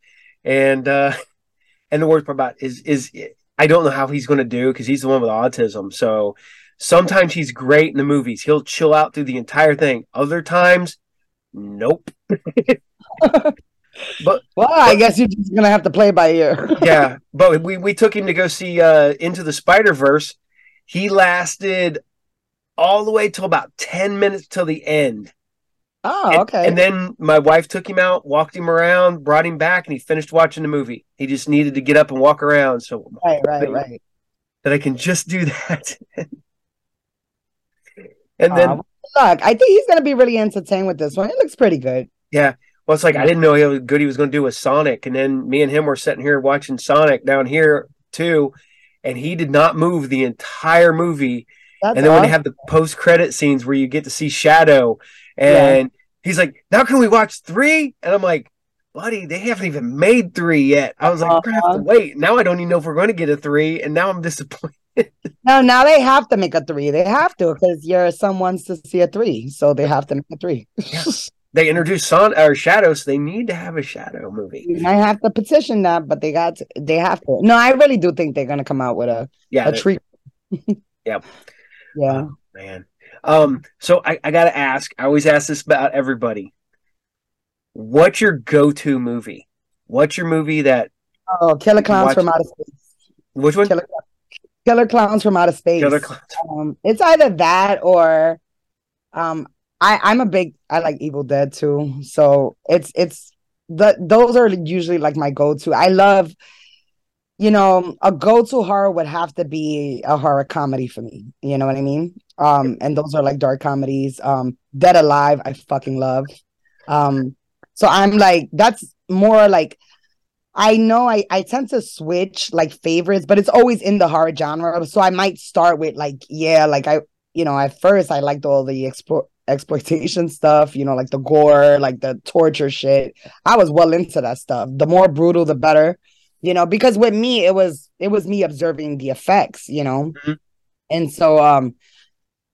[SPEAKER 1] And uh *laughs* and the worst part about it is is I don't know how he's gonna do because he's the one with autism. So sometimes he's great in the movies. He'll chill out through the entire thing. Other times, nope. *laughs* but
[SPEAKER 2] Well, I guess you're just gonna have to play by ear. *laughs*
[SPEAKER 1] yeah, but we we took him to go see uh Into the Spider Verse. He lasted all the way till about ten minutes till the end.
[SPEAKER 2] Oh,
[SPEAKER 1] And-
[SPEAKER 2] okay.
[SPEAKER 1] And then my wife took him out, walked him around, brought him back, and he finished watching the movie. He just needed to get up and walk around. So
[SPEAKER 2] right, right, right.
[SPEAKER 1] that I can just do that. *laughs* and then,
[SPEAKER 2] look, I think he's gonna be really entertained with this one. It looks pretty good.
[SPEAKER 1] yeah, well, it's like I didn't know how good he was going to do with Sonic. And then me and him were sitting here watching Sonic down here too, and he did not move the entire movie.
[SPEAKER 2] That's
[SPEAKER 1] and then when they have the post credit scenes where you get to see Shadow, and he's like, "Now can we watch three? And I'm like, "Buddy, they haven't even made three yet." I was like, "We're gonna have
[SPEAKER 2] Uh-huh.
[SPEAKER 1] to wait." Now I don't even know if we're going to get a three, and now I'm disappointed. *laughs*
[SPEAKER 2] no, now they have to make a three. They have to because your son wants to see a three, so they have to make a three. *laughs*
[SPEAKER 1] They introduced Son or Shadow, so they need to have a Shadow movie.
[SPEAKER 2] I have to petition that, but they got to, they have to. No, I really do think they're gonna come out with a
[SPEAKER 1] Yeah,
[SPEAKER 2] a treat. *laughs*
[SPEAKER 1] Yep.
[SPEAKER 2] Yeah.
[SPEAKER 1] man. Um, so I, I gotta ask. I always ask this about everybody. What's your go-to movie? What's your movie that?
[SPEAKER 2] Oh, Killer Clowns
[SPEAKER 1] Watch-
[SPEAKER 2] from Outer Space.
[SPEAKER 1] Which one?
[SPEAKER 2] Killer, Killer Clowns from Outer Space.
[SPEAKER 1] Killer Clowns.
[SPEAKER 2] Um, it's either that or um I I'm a big I like Evil Dead too. So it's it's the those are usually like my go-to. I love you know, a go-to horror would have to be a horror comedy for me. You know what I mean? Um and those are like dark comedies. Um Dead Alive I fucking love. Um so I'm like that's more like I know I, I tend to switch like favorites, but it's always in the horror genre. So I might start with like, yeah, like I, you know, at first I liked all the explo- exploitation stuff, you know, like the gore, like the torture shit. I was well into that stuff. The more brutal, the better, you know, because with me, it was, it was me observing the effects, you know?
[SPEAKER 1] Mhm.
[SPEAKER 2] And so, um,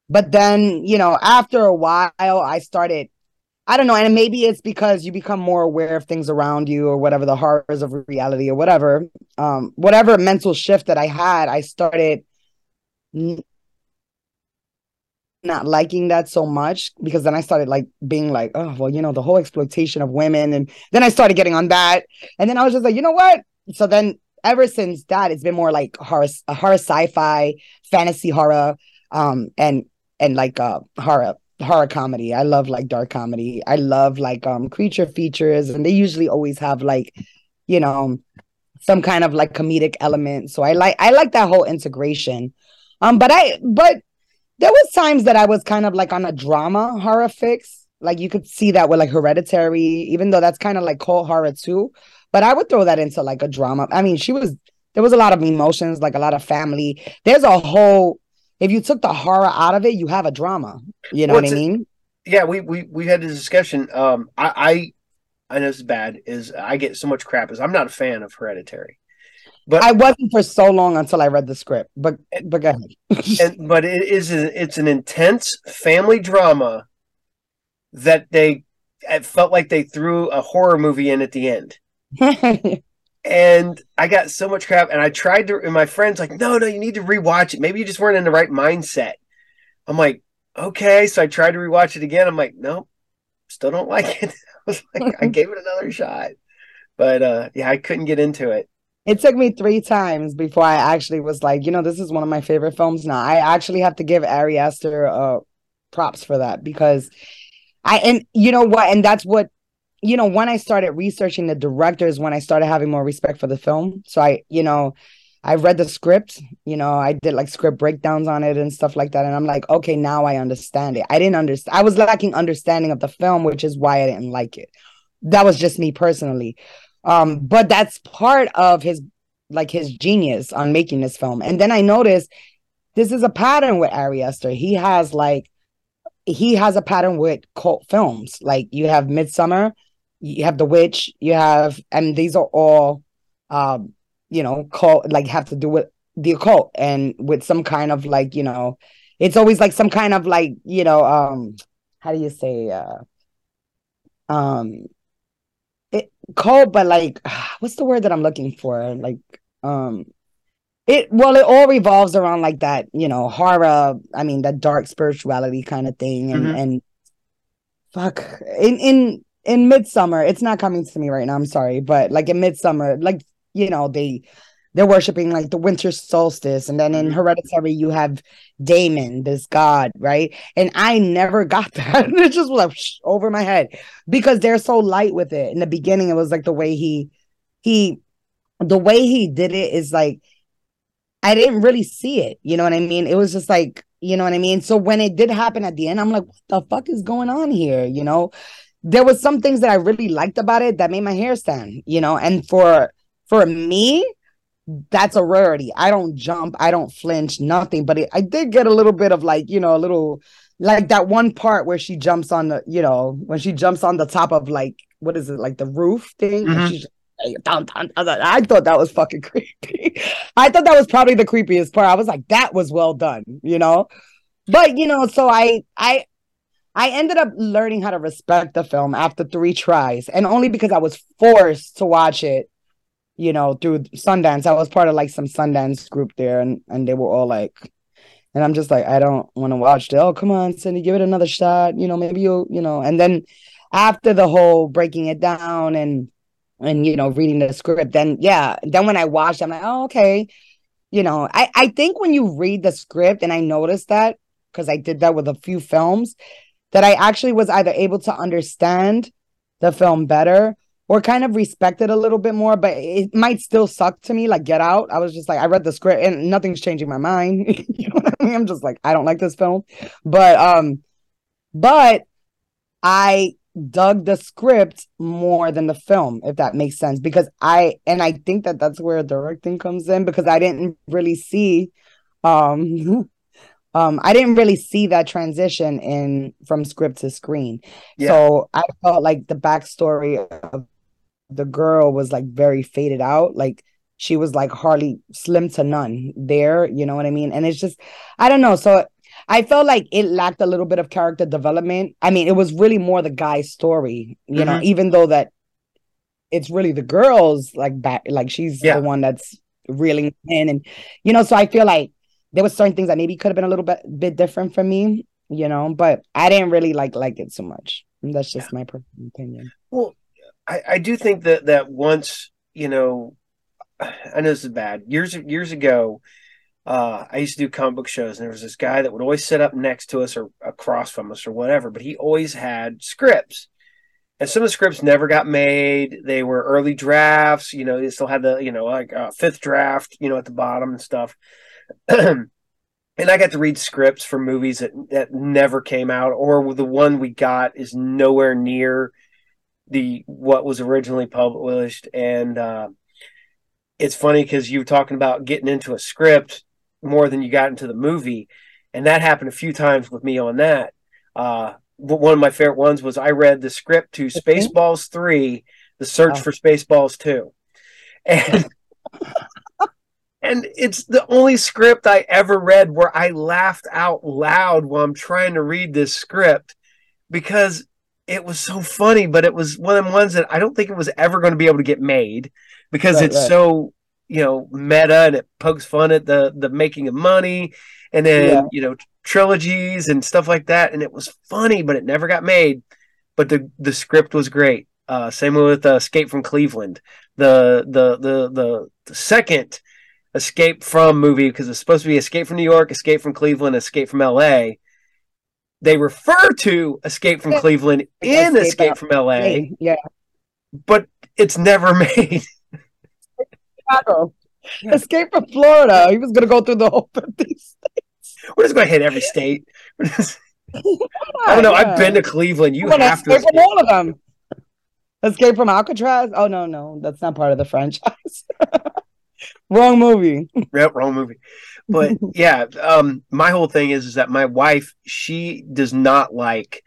[SPEAKER 2] but then, you know, after a while, I started I don't know, and maybe it's because you become more aware of things around you or whatever the horrors of reality or whatever. Um, whatever mental shift that I had, I started n- not liking that so much because then I started like being like, oh well, you know, the whole exploitation of women, and then I started getting on that, and then I was just like, you know what? So then ever since that, it's been more like horror, horror, sci-fi, fantasy horror, um, and and like uh horror horror comedy. I love like dark comedy. I love like um creature features, and they usually always have like, you know, some kind of like comedic element. So I like I like that whole integration. Um, but I but there was times that I was kind of like on a drama horror fix. Like you could see that with like Hereditary, even though that's kind of like cult horror too. But I would throw that into like a drama. I mean, she was there was a lot of emotions, like a lot of family. There's a whole if you took the horror out of it, you have a drama. You know
[SPEAKER 1] What's
[SPEAKER 2] what I mean?
[SPEAKER 1] yeah, we we we had this discussion. Um, I I, I know this is bad. Is I get so much crap. Is I'm not a fan of Hereditary, but
[SPEAKER 2] I wasn't for so long until I read the script. But but go ahead. *laughs*
[SPEAKER 1] and, but it is a, it's an intense family drama that they it felt like they threw a horror movie in at the end. *laughs* and I got so much crap. And I tried to, and my friends like, no, no, you need to rewatch it. Maybe you just weren't in the right mindset. I'm like, okay. So I tried to rewatch it again. I'm like, nope, still don't like it. *laughs* I was like, I gave it another shot, but uh, yeah, I couldn't get into it.
[SPEAKER 2] It took me three times before I actually was like, you know, this is one of my favorite films now. I actually have to give Ari Aster uh, props for that because I and you know what, and that's what you know when I started researching the directors when I started having more respect for the film. So I, you know, I read the script, you know, I did like script breakdowns on it and stuff like that. And I'm like, okay, now I understand it. I didn't understand, I was lacking understanding of the film, which is why I didn't like it. That was just me personally. Um, but that's part of his like his genius on making this film. And then I noticed this is a pattern with Ari Aster. He has like he has a pattern with cult films. Like you have Midsommar, you have The Witch, you have, and these are all, um, you know, call like have to do with the occult and with some kind of like you know, it's always like some kind of like you know, um, how do you say, uh, um, it cult, but like, *sighs* what's the word that I'm looking for? Like, um, it well, it all revolves around like that, you know, horror. I mean, that dark spirituality kind of thing, and mm-hmm. and fuck in in in Midsommar, It's not coming to me right now. I'm sorry, but like in Midsommar, like you know, they they're worshiping like the winter solstice, and then in mm-hmm. Hereditary you have Damon, this god, right? And I never got *laughs* that. it just was like over my head because they're so light with it. In the beginning, it was like the way he he the way he did it is like I didn't really see it. You know what I mean? It was just like, you know what I mean? So when it did happen at the end, I'm like, what the fuck is going on here? You know, there was some things that I really liked about it that made my hair stand, you know, and for for me, that's a rarity. I don't jump, I don't flinch, nothing. But it, I did get a little bit of like, you know, a little like that one part where she jumps on the, you know, when she jumps on the top of like what is it, like the roof thing? Mm-hmm. She's I thought that was fucking *laughs* creepy. I thought that was probably the creepiest part. I was like, that was well done, you know. But you know, so I I I ended up learning how to respect the film after three tries, and only because I was forced to watch it, you know, through Sundance. I was part of like some Sundance group there, and and they were all like, and I'm just like, I don't want to watch it. Oh, come on, Cindy, give it another shot. You know, maybe you'll, you know. And then after the whole breaking it down and and you know reading the script then yeah then when i watched i'm like oh okay you know i i think when you read the script and i noticed that because i did that with a few films that i actually was either able to understand the film better or kind of respect it a little bit more but it might still suck to me like get out. I was just like i read the script and nothing's changing my mind. *laughs* You know what i mean? I'm just like i don't like this film. But um but i dug the script more than the film if that makes sense because i and i think that that's where directing comes in because i didn't really see um *laughs* um i didn't really see that transition in from script to screen yeah. so i felt like the backstory of the girl was like very faded out like she was like hardly slim to none there you know what i mean and it's just i don't know so I felt like it lacked a little bit of character development. I mean, it was really more the guy's story, you mm-hmm. know, even though that it's really the girl's like back, like she's yeah. the one that's reeling in, and you know, so I feel like there was certain things that maybe could have been a little bit bit different for me, you know, but I didn't really like like it so much. That's just yeah. my personal opinion.
[SPEAKER 1] Well, I, I do think that that once you know, I know this is bad. Years years ago, uh, I used to do comic book shows, and there was this guy that would always sit up next to us or across from us or whatever, but he always had scripts. And some of the scripts never got made. They were early drafts, you know, they still had the, you know, like uh, fifth draft, you know, at the bottom and stuff. *clears throat* and I got to read scripts for movies that, that never came out, or the one we got is nowhere near the what was originally published. And uh, it's funny because you were talking about getting into a script more than you got into the movie, and that happened a few times with me on that. Uh, one of my favorite ones was I read the script to Spaceballs three, The Search oh. for Spaceballs two, and *laughs* and it's the only script I ever read where I laughed out loud while I'm trying to read this script because it was so funny, but it was one of the ones that I don't think it was ever going to be able to get made because
[SPEAKER 2] Right,
[SPEAKER 1] it's
[SPEAKER 2] right.
[SPEAKER 1] so you know meta and it pokes fun at the the making of money and then
[SPEAKER 2] Yeah.
[SPEAKER 1] you know trilogies and stuff like that and it was funny but it never got made but the the script was great uh same with uh, escape from cleveland the the the the, the second escape from movie because it's supposed to be escape from new york escape from cleveland escape from la they refer to escape from cleveland in
[SPEAKER 2] Escape
[SPEAKER 1] escape
[SPEAKER 2] out-
[SPEAKER 1] from la
[SPEAKER 2] yeah,
[SPEAKER 1] but it's never *laughs* made
[SPEAKER 2] Chicago. Escape from Florida. He was gonna go through the whole 50s.
[SPEAKER 1] we're just going to hit every state I don't know. I've been to Cleveland. You
[SPEAKER 2] I'm
[SPEAKER 1] have to.
[SPEAKER 2] escape from all of them. Escape from Alcatraz? Oh no, no, that's not part of the franchise. *laughs* Wrong movie.
[SPEAKER 1] Yep, wrong movie. But *laughs* yeah, um, my whole thing is is that my wife she does not like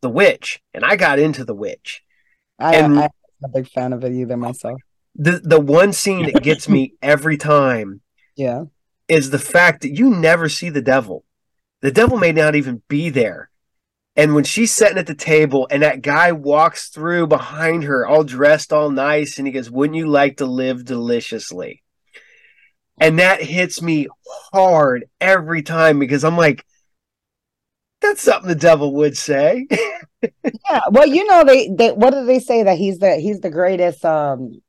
[SPEAKER 1] The Witch, and I got into The Witch.
[SPEAKER 2] I,
[SPEAKER 1] And-
[SPEAKER 2] I'm not a big fan of it either myself.
[SPEAKER 1] The the one scene that gets me *laughs* every time
[SPEAKER 2] Yeah.
[SPEAKER 1] is the fact that you never see the devil. The devil may not even be there. And when she's sitting at the table and that guy walks through behind her, all dressed, all nice, and he goes, Wouldn't you like to live deliciously? And that hits me hard every time because I'm like, That's something the devil would say. *laughs*
[SPEAKER 2] Yeah. Well, you know, they, they what do they say that he's the he's the greatest um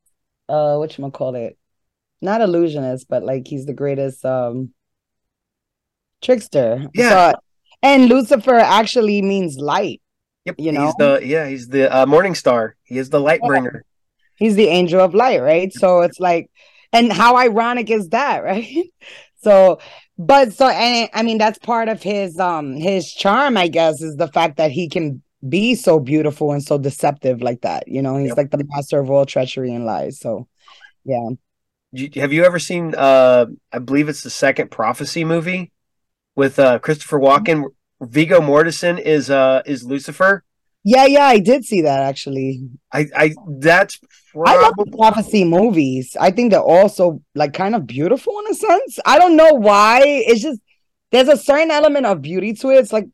[SPEAKER 2] uh what you call it? Not illusionist, but like he's the greatest um trickster.
[SPEAKER 1] Yeah.
[SPEAKER 2] So, and Lucifer actually means light.
[SPEAKER 1] Yep.
[SPEAKER 2] You know?
[SPEAKER 1] he's the yeah, he's the uh, morning star. He is the light
[SPEAKER 2] Yeah.
[SPEAKER 1] bringer.
[SPEAKER 2] He's the angel of light, right? So it's like, and how ironic is that, *laughs* right? So, but so, and I mean, that's part of his um his charm, I guess, is the fact that he can be so beautiful and so deceptive like that. You know, he's
[SPEAKER 1] Yep.
[SPEAKER 2] like the master of all treachery and lies. So, yeah,
[SPEAKER 1] Have you ever seen? Uh, I believe it's the second prophecy movie with uh, Christopher Walken. Viggo Mortensen is uh, is Lucifer.
[SPEAKER 2] Yeah, yeah. I did see that actually.
[SPEAKER 1] I, I that's
[SPEAKER 2] I love the prophecy movies. I think they're also like kind of beautiful in a sense. I don't know why. It's just there's a certain element of beauty to it. It's like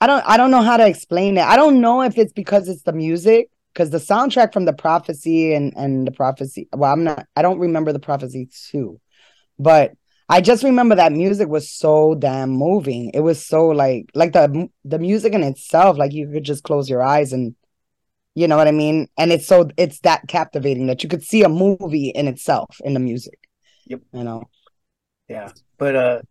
[SPEAKER 2] I don't I don't know how to explain it. I don't know if it's because it's the music because the soundtrack from the prophecy and and the prophecy. Well, I'm not. I don't remember the prophecy too, but I just remember that music was so damn moving. It was so like like the the music in itself. Like you could just close your eyes and you know what I mean? And it's so it's that captivating that you could see a movie in itself in the music.
[SPEAKER 1] Yep.
[SPEAKER 2] You know.
[SPEAKER 1] yeah. But uh,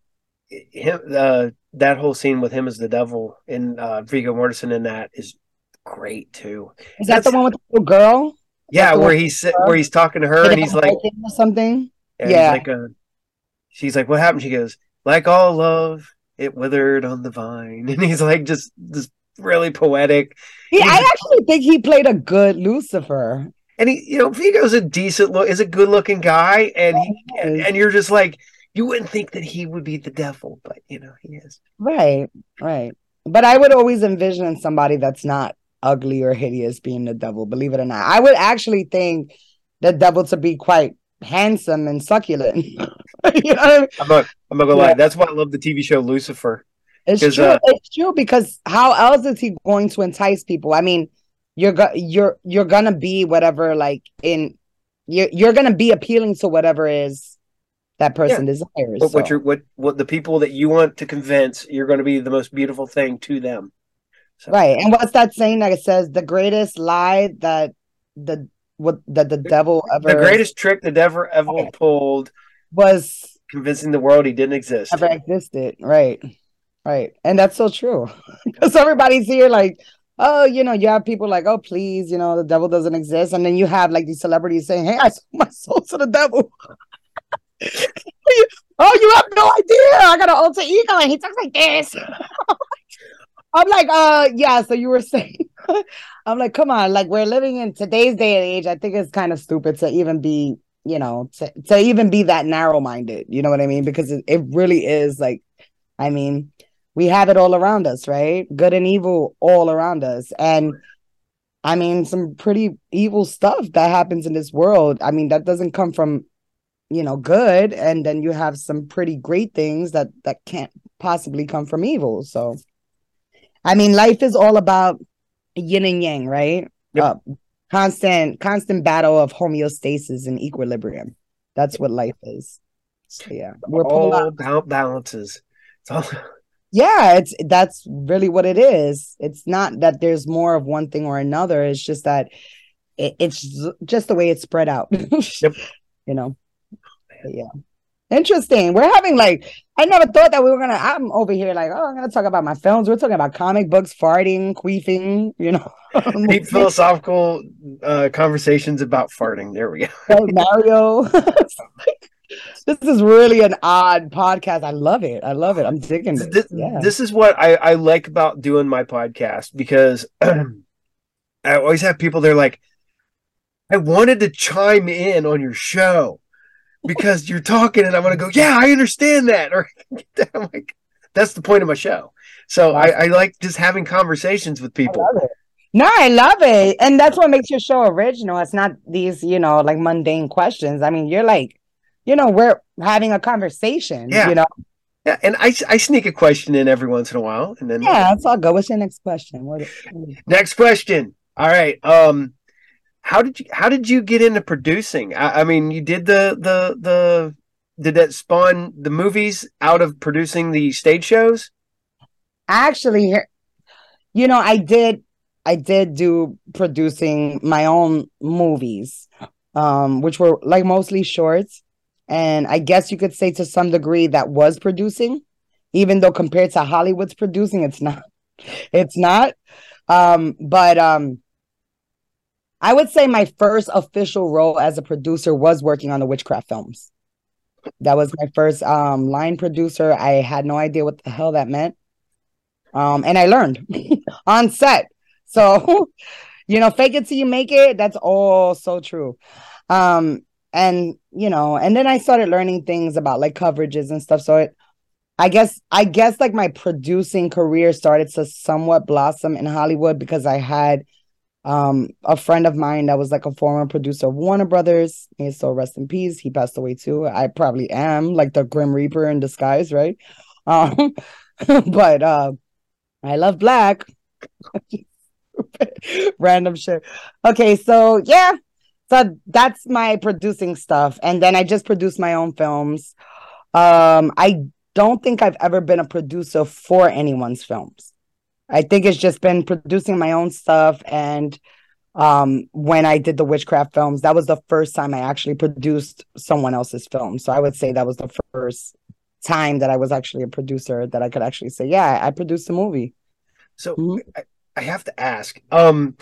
[SPEAKER 1] him uh, that whole scene with him as the devil and uh, Viggo Mortensen in that is great too.
[SPEAKER 2] Is that the one with the little girl?
[SPEAKER 1] Yeah, where he's sit- where he's talking to her and he's like,
[SPEAKER 2] something.
[SPEAKER 1] and
[SPEAKER 2] Yeah.
[SPEAKER 1] he's like, uh, she's like, what happened? She goes, like all love, it withered on the vine, *laughs* and he's like, just just really poetic.
[SPEAKER 2] He, I actually think he played a good Lucifer.
[SPEAKER 1] and he you know Viggo's a decent look is a good looking guy and he and, and you're just like you wouldn't think that he would be the devil but you know he is
[SPEAKER 2] Right, right. But I would always envision somebody that's not ugly or hideous being the devil, believe it or not. I would actually think the devil to be quite handsome and succulent. *laughs* *laughs* you know I mean?
[SPEAKER 1] i'm not i'm not gonna
[SPEAKER 2] Yeah.
[SPEAKER 1] lie that's why i love the tv show lucifer
[SPEAKER 2] It's true.
[SPEAKER 1] uh,
[SPEAKER 2] it's true because how else is he going to entice people? I mean, you're go- you're you're gonna be whatever like in you're you're gonna be appealing to whatever is that person desires.
[SPEAKER 1] what, what you're what what the people that you want to convince you're going to be the most beautiful thing to them so,
[SPEAKER 2] Right. And what's that saying that it says the greatest lie that the what that the devil ever
[SPEAKER 1] the greatest trick the devil ever pulled
[SPEAKER 2] was
[SPEAKER 1] convincing the world he didn't exist
[SPEAKER 2] ever existed. Right. Right. And that's so true. *laughs* Because everybody's here like, oh, you know, you have people like, oh, please, you know, the devil doesn't exist. And then you have like these celebrities saying, Hey, I sold my soul to the devil. *laughs* oh, you have no idea. I got an alter ego and he talks like this. *laughs* I'm like, uh, yeah. So you were saying, I'm like, come on, like we're living in today's day and age. I think it's kind of stupid to even be, you know, to, to even be that narrow minded. You know what I mean? Because it, it really is like, I mean, we have it all around us, right? Good and evil all around us. And I mean, some pretty evil stuff that happens in this world. I mean, that doesn't come from, you know, good. And then you have some pretty great things that that can't possibly come from evil. So I mean, life is all about yin and yang, right?
[SPEAKER 1] Yep.
[SPEAKER 2] Uh, constant, constant battle of homeostasis and equilibrium. That's what life is. So, yeah, we're
[SPEAKER 1] all
[SPEAKER 2] polar-
[SPEAKER 1] about balances. It's all *laughs*
[SPEAKER 2] yeah it's that's really what it is it's not that there's more of one thing or another it's just that it, it's just the way it's spread out *laughs*
[SPEAKER 1] Yep.
[SPEAKER 2] you know oh, But yeah interesting. We're having like i never thought that we were gonna i'm over here like oh i'm gonna talk about my films. We're talking about comic books farting queefing you know. *laughs*
[SPEAKER 1] Deep philosophical uh, conversations about farting. There we go. *laughs*
[SPEAKER 2] mario. *laughs* This is really an odd podcast. I love it. I love it. I'm digging it.
[SPEAKER 1] This,
[SPEAKER 2] yeah.
[SPEAKER 1] this is what I, I like about doing my podcast because *clears throat* I always have people they're like, I wanted to chime in on your show because you're talking and I want to go, yeah, I understand that. *laughs* Or *laughs* I'm like, that's the point of my show. So I, I like just having conversations with people.
[SPEAKER 2] No, I love it. And that's what makes your show original. It's not these, you know, like mundane questions. I mean, you're like, you know, we're having a conversation,
[SPEAKER 1] Yeah.
[SPEAKER 2] you know.
[SPEAKER 1] Yeah, and I, I sneak a question in every once in a while, and then
[SPEAKER 2] Yeah, that's all go. What's your next question? What
[SPEAKER 1] Next question. All right. Um, how did you how did you get into producing? I, I mean, you did the the the did that spawn the movies out of producing the stage shows?
[SPEAKER 2] actually you know, I did I did do producing my own movies, um, which were like mostly shorts. And I guess you could say to some degree that was producing, even though compared to Hollywood's producing, it's not. *laughs* It's not. Um, but um I would say my first official role as a producer was working on the witchcraft films. That was my first um line producer. I had no idea what the hell that meant. Um, and I learned *laughs* on set. So, *laughs* you know, fake it till you make it. That's all so true. Um, and you know, and then I started learning things about like coverages and stuff. So it, I guess, I guess like my producing career started to somewhat blossom in Hollywood because I had um a friend of mine that was like a former producer of Warner Brothers. May so rest in peace. He passed away too. I probably am like the Grim Reaper in disguise, right? *laughs* Um, *laughs* but uh I love black. *laughs* Random shit. Okay, so yeah. So that's my producing stuff. And then I just produce my own films. Um, I don't think I've ever been a producer for anyone's films. I think it's just been producing my own stuff and um when I did the witchcraft films, that was the first time I actually produced someone else's film. So I would say that was the first time that I was actually a producer that I could actually say, yeah, I produced a movie.
[SPEAKER 1] So
[SPEAKER 2] Mhm.
[SPEAKER 1] I, I have to ask, um,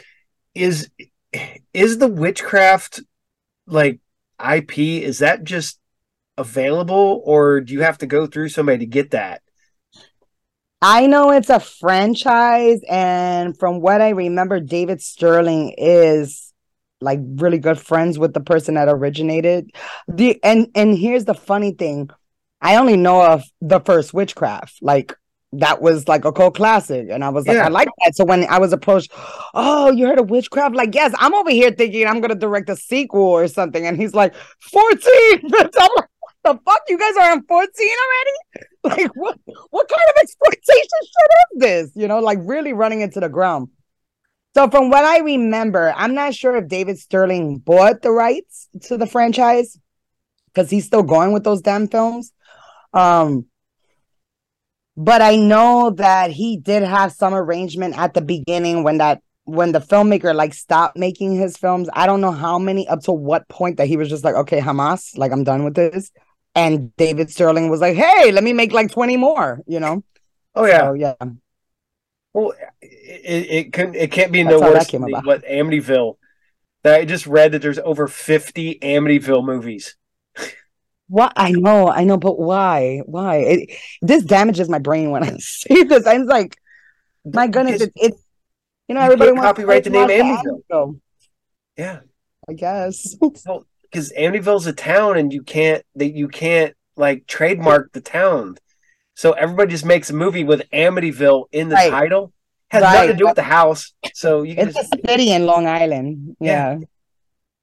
[SPEAKER 1] is is the witchcraft like IP? Is that just available, or do you have to go through somebody to get that?
[SPEAKER 2] I know it's a franchise, and from what I remember, David Sterling is like really good friends with the person that originated the and and here's the funny thing. I only know of the first witchcraft. Like that was like a cult classic. And I was like,
[SPEAKER 1] Yeah.
[SPEAKER 2] I like that. So when I was approached, oh, you heard of witchcraft? Like, yes, I'm over here thinking I'm gonna direct a sequel or something. And he's like, 14. *laughs* I'm like, the fuck? You guys are on 14 already? *laughs* Like, what what kind of exploitation shit is this? You know, like really running into the ground. So from what I remember, I'm not sure if David Sterling bought the rights to the franchise because he's still going with those damn films. Um, but I know that he did have some arrangement at the beginning when that when the filmmaker like stopped making his films. I don't know how many up to what point that he was just like, okay, Hamas, like I'm done with this. And David Sterling was like, hey, let me make like 20 more, you know?
[SPEAKER 1] Oh yeah.
[SPEAKER 2] So yeah.
[SPEAKER 1] Well, it, it can it can't be
[SPEAKER 2] That's
[SPEAKER 1] no worse than
[SPEAKER 2] about.
[SPEAKER 1] what Amityville. That I just read that there's over 50 Amityville movies.
[SPEAKER 2] What I know, I know, but why? Why? It, this damages my brain when I *laughs* see this. I'm like, my goodness,
[SPEAKER 1] Because-
[SPEAKER 2] it, you know everybody wants
[SPEAKER 1] copyright
[SPEAKER 2] to
[SPEAKER 1] the name Amityville.
[SPEAKER 2] Amityville,
[SPEAKER 1] yeah,
[SPEAKER 2] I guess.
[SPEAKER 1] Because Amityville's a town, and you can't that you can't like trademark the town. So everybody just makes a movie with Amityville in the
[SPEAKER 2] Right.
[SPEAKER 1] title. Has
[SPEAKER 2] Right.
[SPEAKER 1] nothing to do with the house. So you can
[SPEAKER 2] it's a city in Long Island.
[SPEAKER 1] Yeah.
[SPEAKER 2] yeah.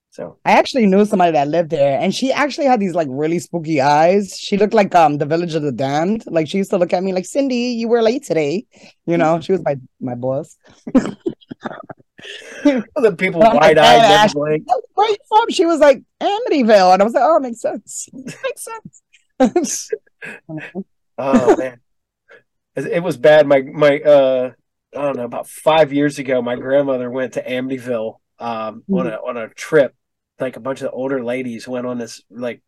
[SPEAKER 1] so
[SPEAKER 2] I actually knew somebody that lived there, and she actually had these like really spooky eyes. She looked like um the Village of the Damned. Like she used to look at me like Cindy, you were late today. You know, she was my my boss. *laughs* *laughs*
[SPEAKER 1] the people wide eyed. Like,
[SPEAKER 2] you from? She was like Amityville, and I was like, oh, it makes sense. makes sense. *laughs*
[SPEAKER 1] oh man, it it was bad. My my uh, I don't know. About five years ago, my grandmother went to Amityville um on a on a trip. Like a bunch of older ladies went on this like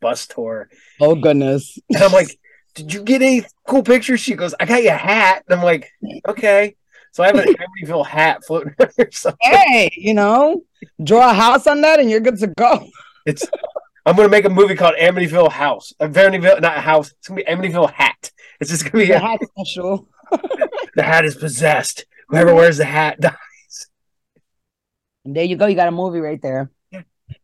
[SPEAKER 1] bus tour,
[SPEAKER 2] oh goodness.
[SPEAKER 1] and I'm like, "Did you get any cool pictures?" She goes, "I got you a hat." And I'm like, "Okay." So I have an Amityville hat floating *laughs* there. So
[SPEAKER 2] Hey, you know, draw a house on that, and you're good to go.
[SPEAKER 1] it's I'm gonna make a movie called Amityville House. Amityville, not a house. It's gonna be Amityville Hat. It's just gonna be
[SPEAKER 2] The
[SPEAKER 1] a,
[SPEAKER 2] hat special. *laughs*
[SPEAKER 1] the hat is possessed. Whoever wears the hat *laughs* dies.
[SPEAKER 2] And there you go. You got a movie right there.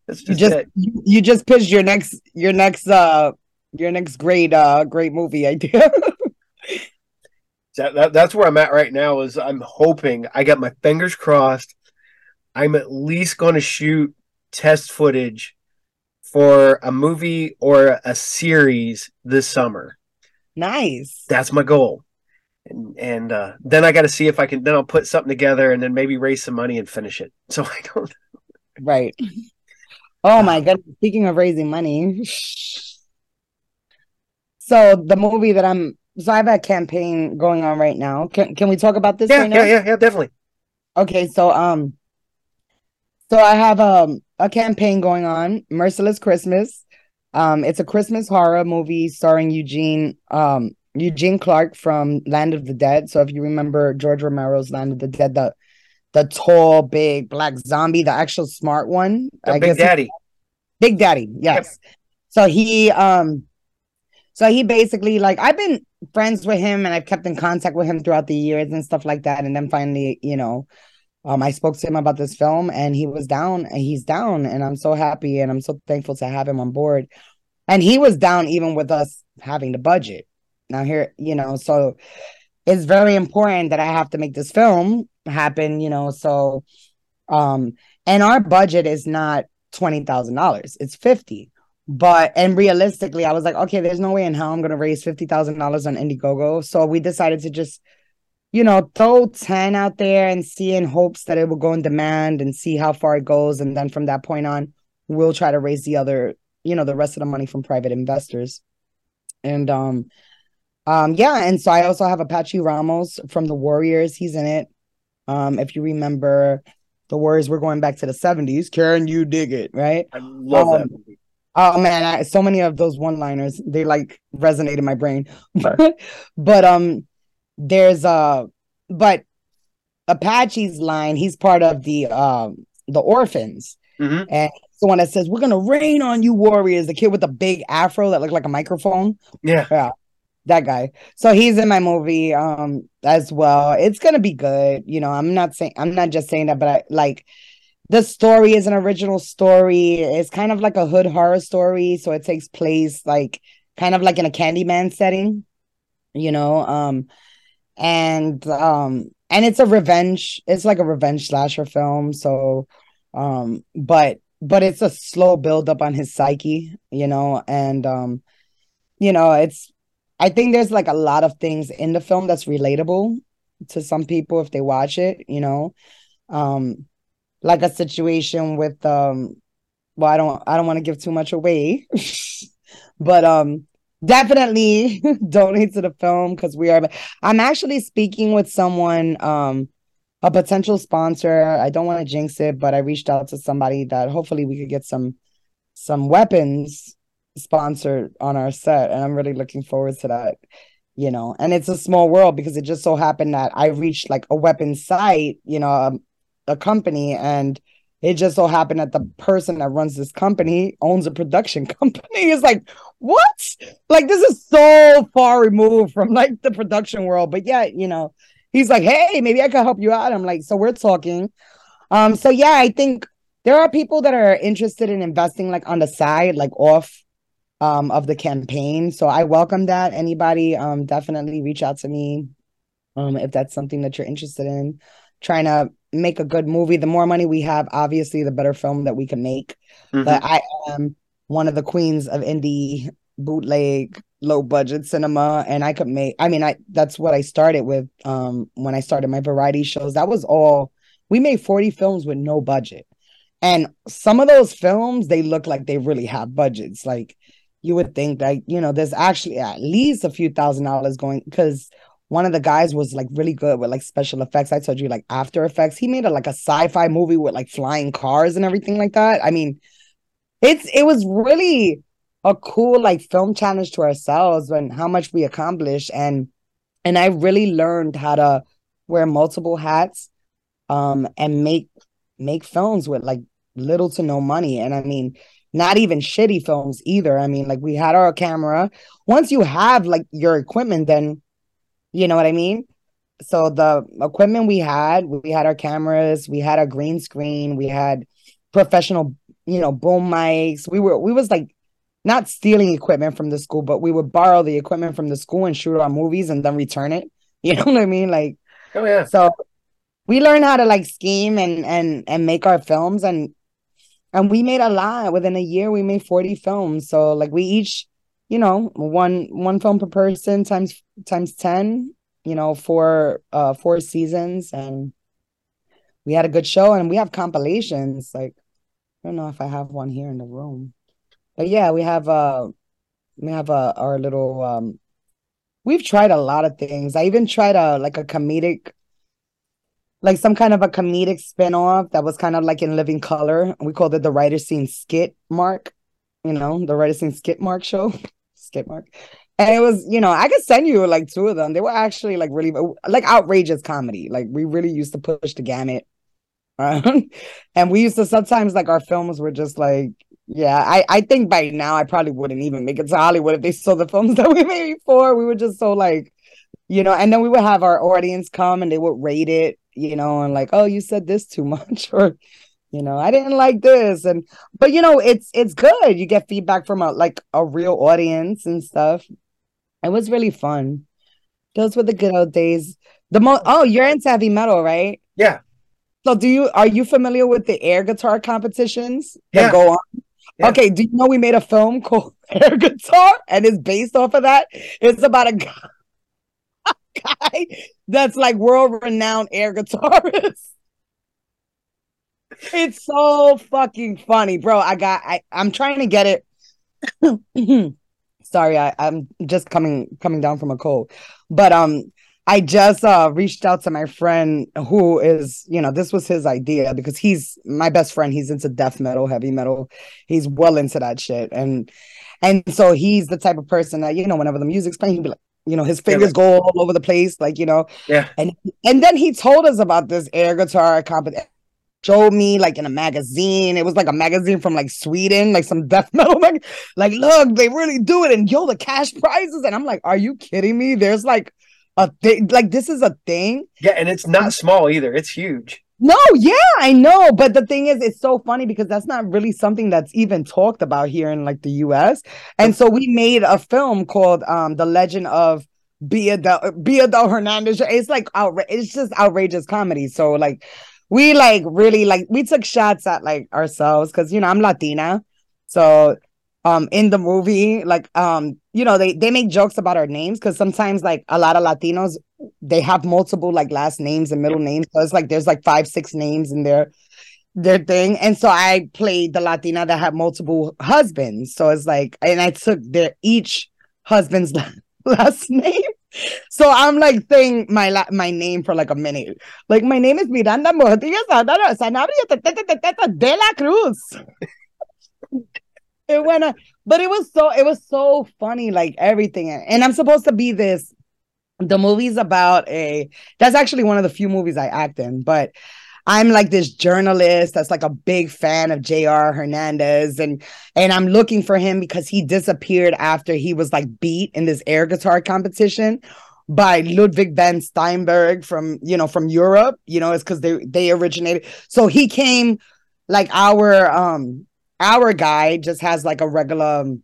[SPEAKER 1] That's
[SPEAKER 2] You
[SPEAKER 1] just,
[SPEAKER 2] just
[SPEAKER 1] it.
[SPEAKER 2] you just pitched your next your next uh your next great uh great movie idea.
[SPEAKER 1] That, that, that's where I'm at right now. Is I'm hoping I got my fingers crossed. I'm at least going to shoot test footage for a movie or a series this summer.
[SPEAKER 2] nice.
[SPEAKER 1] That's my goal. And and uh, then I got to see if I can. Then I'll put something together and then maybe raise some money and finish it. *laughs* So I don't.
[SPEAKER 2] Right. Oh my god. Speaking of raising money. *laughs* So the movie that I'm so I have a campaign going on right now. Can can we talk about this
[SPEAKER 1] Yeah,
[SPEAKER 2] right now?
[SPEAKER 1] yeah, yeah, yeah, definitely.
[SPEAKER 2] Okay, so um so I have um a campaign going on, Merciless Christmas. Um it's a Christmas horror movie starring Eugene um Eugene Clark from Land of the Dead. So if you remember George Romero's Land of the Dead, the the tall, big black zombie, the actual smart one.
[SPEAKER 1] The
[SPEAKER 2] I
[SPEAKER 1] Big
[SPEAKER 2] guess
[SPEAKER 1] Daddy.
[SPEAKER 2] Big Daddy, yes. So he um so he basically like I've been friends with him and I've kept in contact with him throughout the years and stuff like that. And then finally, you know, um I spoke to him about this film and he was down and he's down and I'm so happy and I'm so thankful to have him on board. And he was down even with us having the budget. Now here, you know, so it's very important that I have to make this film happen, you know, so um and our budget is not twenty thousand dollars. It's fifty. But and realistically, I was like, okay, there's no way in hell I'm gonna raise fifty thousand dollars on Indiegogo. So we decided to just, you know, throw ten out there and see in hopes that it will go in demand and see how far it goes. And then from that point on, we'll try to raise the other, you know, the rest of the money from private investors. And um, um, yeah, and so I also have Apache Ramos from the Warriors. He's in it. Um, if you remember, the Warriors were going back to the 70s. Karen, you dig it, right?
[SPEAKER 1] I love that
[SPEAKER 2] Um,
[SPEAKER 1] movie.
[SPEAKER 2] Oh man, I, so many of those one-liners they like resonate in my brain. *laughs* but um, there's uh, but Apache's line. He's part of the um the orphans,
[SPEAKER 1] Mhm.
[SPEAKER 2] and the one that says, "We're gonna rain on you, warriors." The kid with the big afro that looked like a microphone.
[SPEAKER 1] Yeah. Yeah.
[SPEAKER 2] That guy. So he's in my movie um as well. It's gonna be good. You know, I'm not saying I'm not just saying that, but I like the story is an original story. It's kind of like a hood horror story. So it takes place like kind of like in a Candyman setting, you know. Um and um and it's a revenge, it's like a revenge slasher film. So um, but but it's a slow build up on his psyche, you know, and um, you know, it's I think there's like a lot of things in the film that's relatable to some people if they watch it, you know. Um, like a situation with um well, I don't I don't want to give too much away, *laughs* but um definitely *laughs* donate to the film because we are I'm actually speaking with someone um a potential sponsor. I don't want to jinx it, but I reached out to somebody that hopefully we could get some some weapons sponsored on our set and I'm really looking forward to that. You know, and it's a small world because it just so happened that I reached like a weapons site, you know, um, a company and it just so happened that the person that runs this company owns a production *laughs* company. It's like, what? Like this is so far removed from like the production world. But yeah, you know, he's like, hey, maybe I could help you out. I'm like, so we're talking. Um, so yeah, I think there are people that are interested in investing like on the side, like off um of the campaign. So I welcome that. Anybody um definitely reach out to me um if that's something that you're interested in. Trying to make a good movie. The more money we have, obviously, the better film that we can make.
[SPEAKER 1] Mhm.
[SPEAKER 2] But I am one of the queens of indie bootleg low budget cinema and I could make I mean I that's what I started with um when I started my variety shows. That was all we made 40 films with no budget. And some of those films they look like they really have budgets. Like you would think that you know there's actually at least a few thousand dollars going because one of the guys was like really good with like special effects. I told you like After Effects. He made a like a sci-fi movie with like flying cars and everything like that. I mean, it's it was really a cool like film challenge to ourselves and how much we accomplished and and I really learned how to wear multiple hats um and make make films with like little to no money and I mean not even shitty films either. I mean like we had our camera. Once you have like your equipment then you know what I mean? So the equipment we had, we had our cameras, we had a green screen, we had professional, you know, boom mics. We were we was like not stealing equipment from the school, but we would borrow the equipment from the school and shoot our movies and then return it. *laughs* You know what I mean? Like,
[SPEAKER 1] oh yeah.
[SPEAKER 2] So we learned how to like scheme and and and make our films and and we made a lot. Within a year, we made forty films. So like we each, you know, one one film per person times times ten. You know, for uh four seasons and we had a good show and we have compilations like I don't know if I have one here in the room. But yeah, we have uh we have uh, our little um we've tried a lot of things. I even tried a like a comedic like some kind of a comedic spin-off that was kind of like in living color. We called it the writer scene skit mark, you know, the writer scene skit mark show. *laughs* skit mark. And it was, you know, I could send you like two of them. They were actually like really like outrageous comedy. Like we really used to push the gamut. *laughs* and we used to sometimes like our films were just like yeah, I, I think by now I probably wouldn't even make it to Hollywood if they saw the films *laughs* that we made before. We were just so like, you know, and then we would have our audience come and they would rate it, you know, and like, oh, you said this too much, *laughs* or you know, I didn't like this. And but you know, it's it's good. You get feedback from a like a real audience and stuff. It was really fun. Those were the good old days. The most oh, you're into heavy metal, right?
[SPEAKER 1] Yeah.
[SPEAKER 2] So do you are you familiar with the air guitar competitions
[SPEAKER 1] that
[SPEAKER 2] yeah. go on? Yeah. Okay, do you know we made a film *laughs* called Air Guitar and it's based off of that? It's about a guy, *laughs* a guy that's like world renowned air guitarist. It's so fucking funny, bro. I got I, I'm trying to get it. *clears throat* Sorry, I, I'm just coming coming down from a cold. But um I just uh, reached out to my friend who is, you know, this was his idea because he's my best friend. He's into death metal, heavy metal. He's well into that shit. And and so he's the type of person that, you know, whenever the music's playing, he'd be like, you know, his fingers yeah, like, go all over the place, like, you know.
[SPEAKER 1] Yeah.
[SPEAKER 2] And and then he told us about this air guitar competition showed me like in a magazine. It was like a magazine from like Sweden, like some death *laughs* metal. Mag- like, look, they really do it. And yo, the cash prizes. And I'm like, are you kidding me? There's like a thing like this is a thing
[SPEAKER 1] yeah and it's not small either it's huge
[SPEAKER 2] no yeah i know but the thing is it's so funny because that's not really something that's even talked about here in like the us and so we made a film called um the legend of Bia del, Bia del Hernandez. It's like outra- it's just outrageous comedy. So like we like really like we took shots at like ourselves because you know I'm Latina. So um in the movie like um you know they they make jokes about our names because sometimes like a lot of latinos they have multiple like last names and middle names. So it's like there's like five six names in their their thing. And so i played the latina that had multiple husbands. So it's like and i took their each husband's *laughs* *laughs* last name so I'm like saying my la- my name for like a minute. Like my name is Miranda Mortigas de la Cruz *laughs* it went but it was so it was so funny, like everything. And I'm supposed to be this. The movie's about a that's actually one of the few movies I act in, but I'm like this journalist that's like a big fan of J.R. Hernandez, and and I'm looking for him because he disappeared after he was like beat in this air guitar competition by Ludwig van Steinberg from you know from Europe. You know, it's because they they originated. So he came like our um our guy just has like a regular um,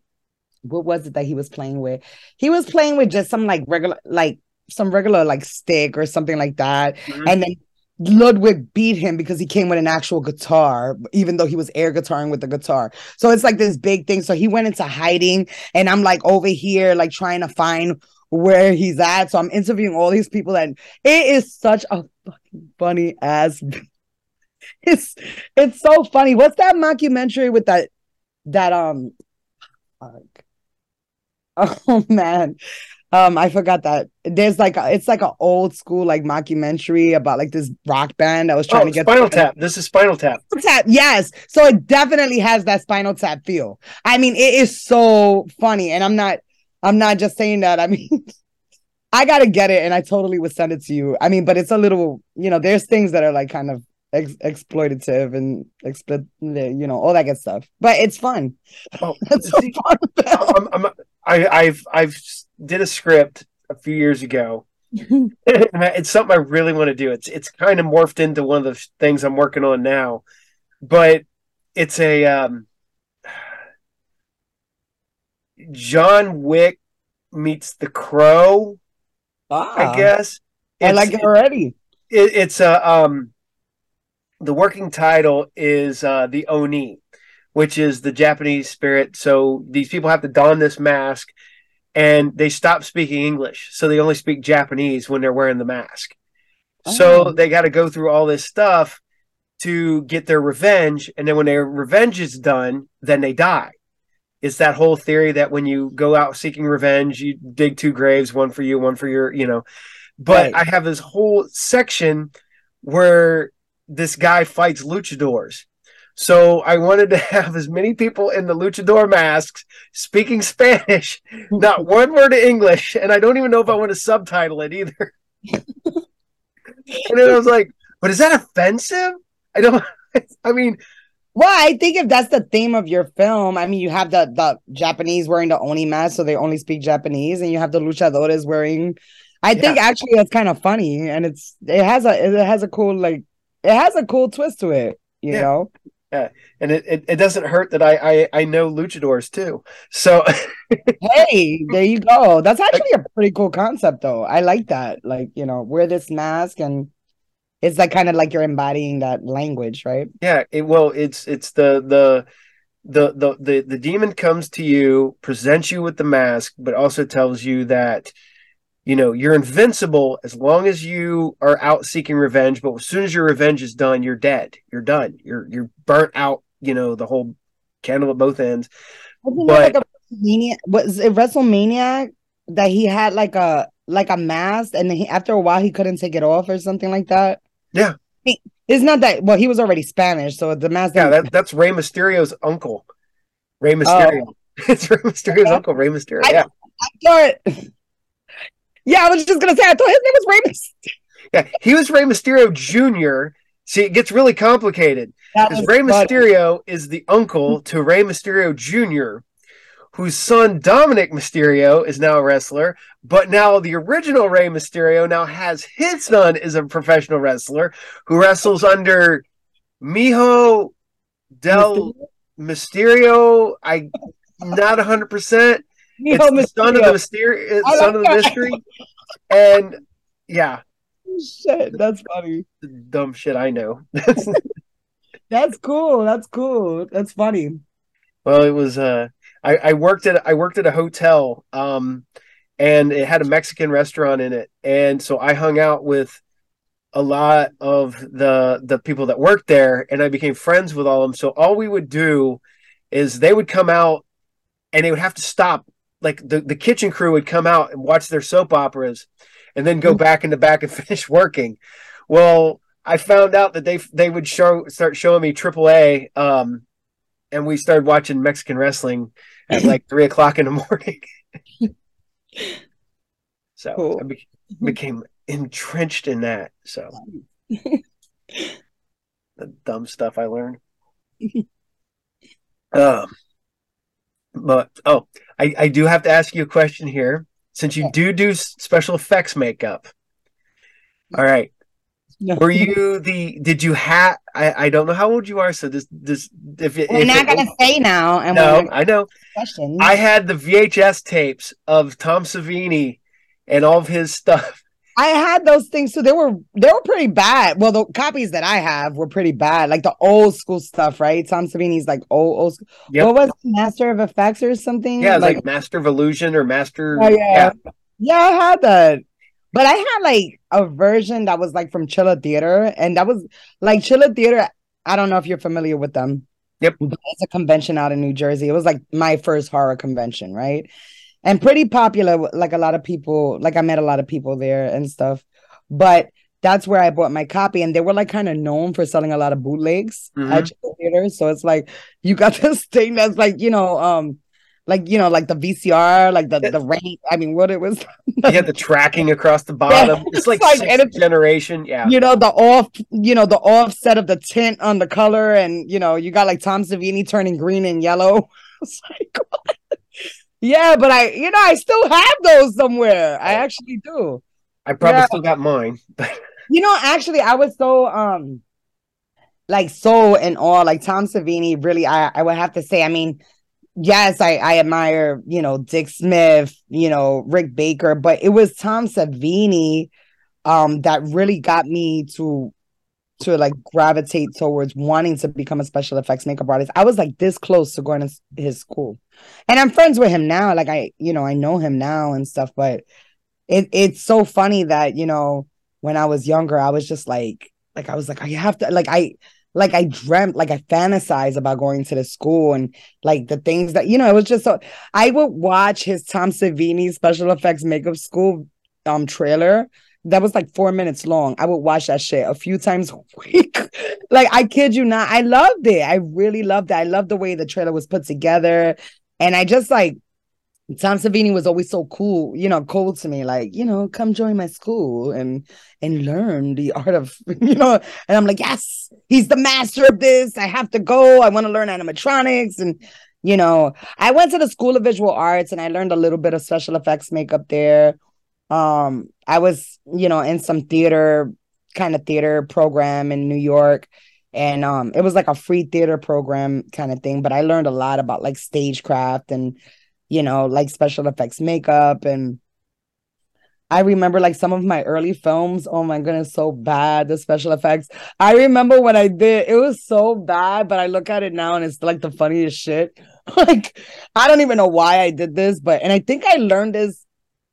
[SPEAKER 2] what was it that he was playing with? He was playing with just some like regular like some regular like stick or something like that. Mm-hmm. And then Ludwig beat him because he came with an actual guitar, even though he was air guitaring with the guitar. So it's like this big thing. So he went into hiding, and I'm like over here, like trying to find where he's at. So I'm interviewing all these people, and it is such a fucking funny ass. *laughs* it's it's so funny. What's that mockumentary with that that um? *laughs* Oh man, um, I forgot that there's like a, it's like an old school like mockumentary about like this rock band that was trying
[SPEAKER 1] oh,
[SPEAKER 2] to get
[SPEAKER 1] Spinal Tap. This is Spinal Tap.
[SPEAKER 2] Tap, yes. So it definitely has that Spinal Tap feel. I mean, it is so funny, and I'm not, I'm not just saying that. I mean, *laughs* I gotta get it, and I totally would send it to you. I mean, but it's a little, you know, there's things that are like kind of ex- exploitative and expl- you know, all that good stuff. But it's fun.
[SPEAKER 1] Oh, *laughs* it's so fun. I'm, I'm, I, I've I've did a script a few years ago. *laughs* it's something I really want to do. It's it's kind of morphed into one of the things I'm working on now, but it's a um, John Wick meets The Crow. Ah, I guess
[SPEAKER 2] I like it already.
[SPEAKER 1] It, it's a um, the working title is uh, the Oni, which is the Japanese spirit. So these people have to don this mask and they stop speaking English. So they only speak Japanese when they're wearing the mask. Oh. So they got to go through all this stuff to get their revenge. And then when their revenge is done, then they die. It's that whole theory that when you go out seeking revenge, you dig two graves, one for you, one for your, you know. But right. I have this whole section where this guy fights luchadors so I wanted to *laughs* have as many people in the luchador masks speaking Spanish, *laughs* not one word of English, and I don't even know if I want to subtitle it either. and then I was like, "But is that offensive?" I don't. *laughs* I mean,
[SPEAKER 2] well, I think if that's the theme of your film, I mean, you have the the Japanese wearing the oni mask, so they only speak Japanese, and you have the luchadores wearing. I yeah. think actually it's kind of funny, and it's it has a it has a cool like it has a cool twist to it, you yeah. know.
[SPEAKER 1] Yeah, and it, it, it, doesn't hurt that I, I I know luchadors too. So *laughs*
[SPEAKER 2] hey, there you go. That's actually a pretty cool concept, though. I like that. Like you know, wear this mask, and it's like kind of like you're embodying that language, right?
[SPEAKER 1] Yeah. It, well, it's it's the the the the the the demon comes to you, presents you with the mask, but also tells you that you know you're invincible as long as you are out seeking revenge but as soon as your revenge is done you're dead. You're done. You're you're burnt out you know the whole candle at both ends. But like
[SPEAKER 2] WrestleMania? Was it WrestleMania that he had like a like a mask and he, after a while he couldn't take it off or something like that?
[SPEAKER 1] Yeah.
[SPEAKER 2] He, it's not that well he was already Spanish so the mask
[SPEAKER 1] yeah that, that's Rey Mysterio's uncle. Rey Mysterio. Oh. *laughs* it's Rey Mysterio's okay. uncle Rey Mysterio I, yeah. I
[SPEAKER 2] thought yeah, I was just gonna say I thought his name was Ray. Mysterio.
[SPEAKER 1] Yeah, he was Rey Mysterio Jr. See, it gets really complicated because Rey Mysterio is the uncle to Rey Mysterio Jr., whose son Dominik Mysterio is now a wrestler, but now the original Rey Mysterio now has his son is a professional wrestler who wrestles under Mijo del Mysterio. I not hundred percent. It's the son of the mystery, son of the mystery, and yeah.
[SPEAKER 2] Shit, that's funny.
[SPEAKER 1] Dumb shit I know. *laughs*
[SPEAKER 2] that's cool. That's cool. That's funny.
[SPEAKER 1] Well, it was. Uh, I, I worked at I worked at a hotel, um, and it had a Mexican restaurant in it, and so I hung out with a lot of the the people that worked there, and I became friends with all of them. So all we would do is they would come out, and they would have to stop like the, the kitchen crew would come out and watch their soap operas and then go mm-hmm. back in the back and *laughs* finish working. Well, I found out that they they would show start showing me AAA, um, and we started watching Mexican wrestling at *laughs* like three o'clock in the morning. *laughs* so cool. I be- became entrenched in that. So the dumb stuff I learned. um, but oh, I, I do have to ask you a question here. Since you do do special effects makeup, all right. No. Were you the? Did you have? I, I don't know how old you are, so this this
[SPEAKER 2] if we're if not it, gonna say now.
[SPEAKER 1] And no, I know. Questions. I had the VHS tapes of Tom Savini and all of his stuff,
[SPEAKER 2] I had those things too. They were they were pretty bad. Well, the copies that I have were pretty bad, like the old school stuff, right? Tom Savini's like old old. School. Yep. What was it, Master of Effects or something?
[SPEAKER 1] Yeah, like, like, Master of Illusion or Master.
[SPEAKER 2] Oh, yeah. yeah, yeah, I had that. But I had like a version that was like from Chiller Theater, and that was like Chiller Theater. I don't know if you're familiar with them.
[SPEAKER 1] Yep.
[SPEAKER 2] It's a convention out in New Jersey. It was like my first horror convention, right? And pretty popular. Like a lot of people, like I met a lot of people there and stuff. But that's where I bought my copy, and they were like kind of known for selling a lot of bootlegs mm-hmm. at theaters. So it's like you got *laughs* this thing that's like you know, um, like you know, like the VCR, like the the rain. I mean, what it was.
[SPEAKER 1] you had the tracking across the *laughs* bottom. Yeah, it's like, it's like generation. Yeah,
[SPEAKER 2] you know the off, you know the offset of the tint on the color, and you know you got like Tom Savini turning green and yellow. *laughs* it's like. What? Yeah, but I, you know, I still have those somewhere. I actually do.
[SPEAKER 1] I probably yeah. still got mine. *laughs*
[SPEAKER 2] you know, actually, I was so um, like so in awe. Like Tom Savini, really, I I would have to say. I mean, yes, I I admire you know Dick Smith, you know Rick Baker, but it was Tom Savini um that really got me to to like gravitate towards wanting to become a special effects makeup artist. I was like this close to going to his school. And I'm friends with him now. Like I, you know, I know him now and stuff, but it it's so funny that, you know, when I was younger, I was just like like I was like I have to like I like I dreamt like I fantasized about going to the school and like the things that you know it was just so I would watch his Tom Savini special effects makeup school um trailer that was like four minutes long. I would watch that shit a few times a *laughs* week. like I kid you not, I loved it. I really loved it. I loved the way the trailer was put together, and I just like Tom Savini was always so cool, you know, cool to me. Like, you know, come join my school and and learn the art of, *laughs* you know. And I'm like, yes, he's the master of this. I have to go. I want to learn animatronics and. You know, I went to the School of Visual Arts and I learned a little bit of special effects makeup there um i was you know in some theater kind of theater program in new york and um it was like a free theater program kind of thing but i learned a lot about like stagecraft and you know like special effects makeup and I remember like some of my early films. Oh my goodness, so bad the special effects. I remember when I did it was so bad, but I look at it now and it's like the funniest shit. *laughs* like I don't even know why I did this, but and I think I learned this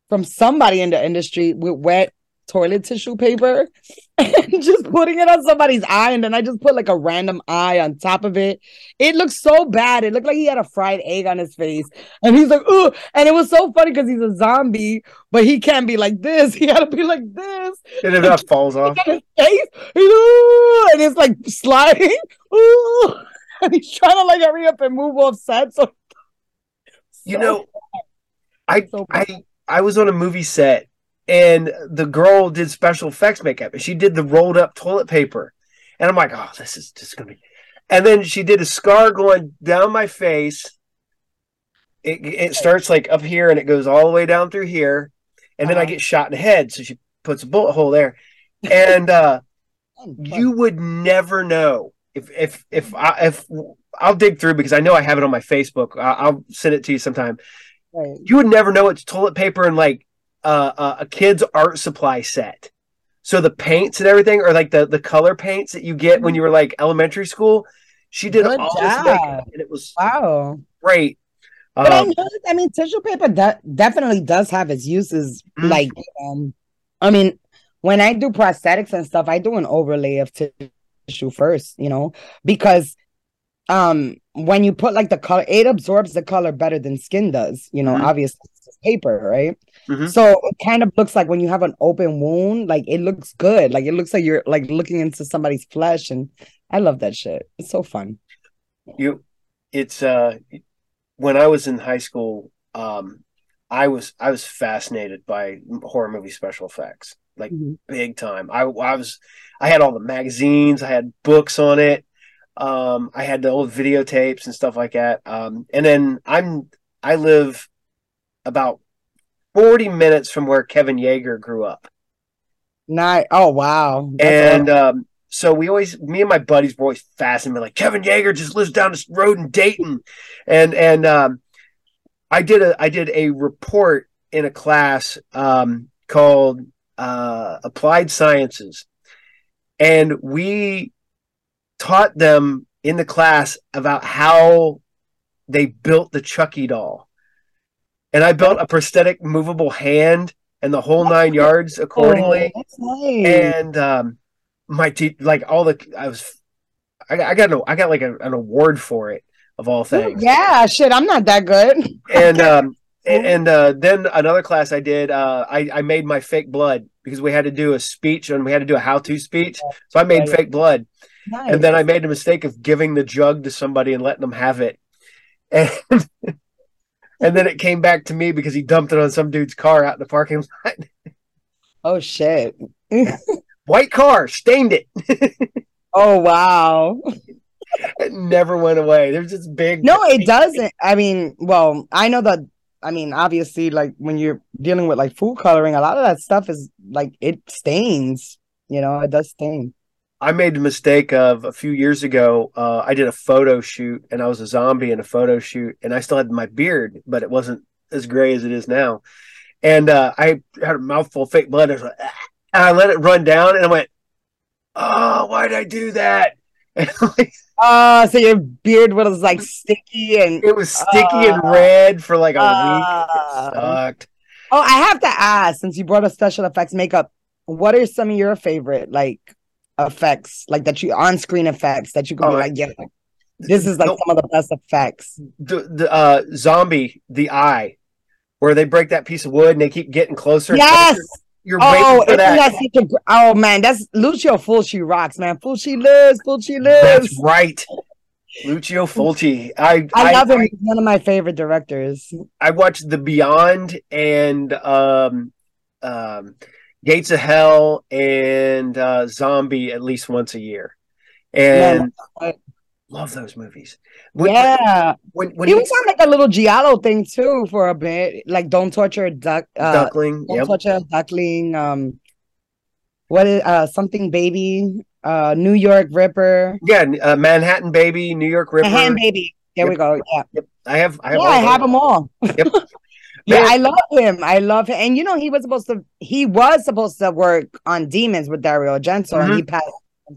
[SPEAKER 2] from somebody in the industry with wet toilet tissue paper *laughs* and just putting it on somebody's eye and then I just put like a random eye on top of it. It looked so bad. It looked like he had a fried egg on his face. And he's like, ooh. and it was so funny because he's a zombie, but he can't be like this. *laughs* He had to be like this.
[SPEAKER 1] And if that *laughs* falls off. His face, ooh,
[SPEAKER 2] and it's like sliding. Ooh, and he's trying to like hurry up and move off set. So, so
[SPEAKER 1] you know, I so I I was on a movie set and the girl did special effects makeup and she did the rolled up toilet paper. And I'm like, oh, this is just gonna be. And then she did a scar going down my face. It, it starts like up here and it goes all the way down through here. And then uh-huh. I get shot in the head. So she puts a bullet hole there. And uh, *laughs* you would never know if if if I if I'll dig through because I know I have it on my Facebook. I'll send it to you sometime. Right. You would never know it's toilet paper and like uh, a kid's art supply set. So the paints and everything are like the the color paints that you get when you were like elementary school. She did Good all job. this makeup, and it was
[SPEAKER 2] wow
[SPEAKER 1] great.
[SPEAKER 2] But um, I know, I mean, tissue paper de- definitely does have its uses. Mm-hmm. Like, um, I mean, when I do prosthetics and stuff, I do an overlay of tissue first, you know, because um when you put like the color it absorbs the color better than skin does you know mm-hmm. obviously paper right mm-hmm. so it kind of looks like when you have an open wound like it looks good like it looks like you're like looking into somebody's flesh and i love that shit it's so fun
[SPEAKER 1] you it's uh when i was in high school um i was i was fascinated by horror movie special effects like mm-hmm. big time i i was i had all the magazines i had books on it um, I had the old videotapes and stuff like that. Um, and then I'm I live about 40 minutes from where Kevin Yagher grew up.
[SPEAKER 2] Nice. Oh wow.
[SPEAKER 1] That's and um, so we always me and my buddies were always fascinated. Like Kevin Yagher just lives down this road in Dayton. And and um, I did a I did a report in a class um, called uh, applied sciences, and we taught them in the class about how they built the Chucky doll. And I built a prosthetic movable hand and the whole nine yards accordingly.
[SPEAKER 2] Oh, that's nice.
[SPEAKER 1] And um, my te- like all the I was I got I got no I got like a, an award for it of all things.
[SPEAKER 2] yeah, shit, I'm not that good.
[SPEAKER 1] And *laughs* um and, and uh, then another class I did, uh, I, I made my fake blood because we had to do a speech and we had to do a how to speech. So I made
[SPEAKER 2] Yeah, yeah.
[SPEAKER 1] fake blood.
[SPEAKER 2] Nice.
[SPEAKER 1] And then I made the mistake of giving the jug to somebody and letting them have it. *laughs* And and then it came back to me because he dumped it on some dude's car out in the parking lot. *laughs*
[SPEAKER 2] oh shit. *laughs*
[SPEAKER 1] White car, stained it. *laughs*
[SPEAKER 2] oh wow.
[SPEAKER 1] it never went away. There's this big
[SPEAKER 2] No, it doesn't. I mean, well, I know that. I mean, obviously, like when you're dealing with like food coloring, a lot of that stuff is like it stains. You know, it does stain.
[SPEAKER 1] I made the mistake of a few years ago. Uh, I did a photo shoot and I was a zombie in a photo shoot, and I still had my beard, but it wasn't as gray as it is now. And uh, I had a mouthful of fake blood. I was like, "Ah," and I let it run down, and I went, "Oh, why did I do that?" *laughs* And like,
[SPEAKER 2] Oh, so your beard was like sticky and
[SPEAKER 1] it was sticky and
[SPEAKER 2] Uh,
[SPEAKER 1] red for like a
[SPEAKER 2] uh,
[SPEAKER 1] week. It sucked.
[SPEAKER 2] Oh, I have to ask, since you brought up special effects makeup, what are some of your favorite like effects, like that you on screen effects that you could
[SPEAKER 1] Oh,
[SPEAKER 2] be like, yeah, this is like
[SPEAKER 1] No.
[SPEAKER 2] some of the best effects.
[SPEAKER 1] the, the uh, zombie, the eye, where they break that piece of wood and they keep getting closer.
[SPEAKER 2] Yes.
[SPEAKER 1] You're
[SPEAKER 2] Oh,
[SPEAKER 1] waiting for that.
[SPEAKER 2] a oh man, that's Lucio Fulci rocks, man. Fulci lives, Fulci lives.
[SPEAKER 1] That's right. Lucio Fulci. I
[SPEAKER 2] I love him. He's one of my favorite directors.
[SPEAKER 1] I watched The Beyond and um, um, Gates of Hell and uh, Zombie at least once a year, and
[SPEAKER 2] Man,
[SPEAKER 1] love those movies. When,
[SPEAKER 2] yeah,
[SPEAKER 1] when when
[SPEAKER 2] he
[SPEAKER 1] he,
[SPEAKER 2] was on like a little giallo thing too for a bit, like "Don't Torture a Duck," uh,
[SPEAKER 1] Duckling,
[SPEAKER 2] "Don't
[SPEAKER 1] yep.
[SPEAKER 2] Torture a Duckling." Um, what is uh something baby? Uh, New York Ripper,
[SPEAKER 1] yeah, uh, Manhattan Baby, New York Ripper.
[SPEAKER 2] Hand Baby. There we go. Yeah,
[SPEAKER 1] I have, I have,
[SPEAKER 2] yeah, I have them all.
[SPEAKER 1] Yep. *laughs*
[SPEAKER 2] yeah, I love him. I love him. And you know, he was supposed to he was supposed to work on Demons with Dario Argento, and
[SPEAKER 1] Mm-hmm.
[SPEAKER 2] he passed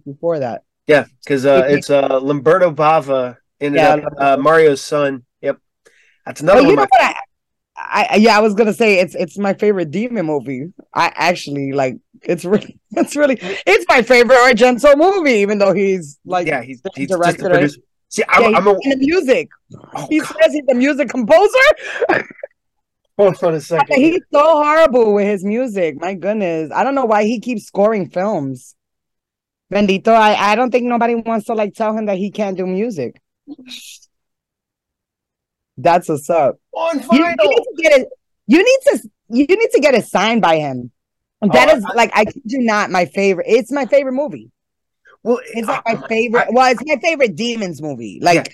[SPEAKER 2] before that.
[SPEAKER 1] Yeah, because uh, it's uh, Lamberto Bava ended
[SPEAKER 2] Yeah,
[SPEAKER 1] up uh, Mario's son. Yep, that's another
[SPEAKER 2] Well,
[SPEAKER 1] one.
[SPEAKER 2] you know
[SPEAKER 1] my-
[SPEAKER 2] what? I, I yeah, I was gonna say it's it's my favorite demon movie. I actually like it's *laughs* really it's really it's my favorite Argento movie, even though he's like
[SPEAKER 1] yeah, he's,
[SPEAKER 2] the
[SPEAKER 1] he's
[SPEAKER 2] director.
[SPEAKER 1] See, I'm,
[SPEAKER 2] he's
[SPEAKER 1] I'm a,
[SPEAKER 2] in the music.
[SPEAKER 1] oh,
[SPEAKER 2] He
[SPEAKER 1] God,
[SPEAKER 2] says he's a music composer. *laughs*
[SPEAKER 1] hold on a second.
[SPEAKER 2] He's so horrible with his music. My goodness, I don't know why he keeps scoring films. Bendito, I, I don't think nobody wants to like tell him that he can't do music. That's what's up.
[SPEAKER 1] on
[SPEAKER 2] You, you need to get it. You need to. You need to get it signed by him. Oh, that
[SPEAKER 1] Oh,
[SPEAKER 2] is like I you not my favorite. It's my favorite movie.
[SPEAKER 1] Well,
[SPEAKER 2] It's like
[SPEAKER 1] I-
[SPEAKER 2] my favorite. Well, it's my favorite demons movie. Like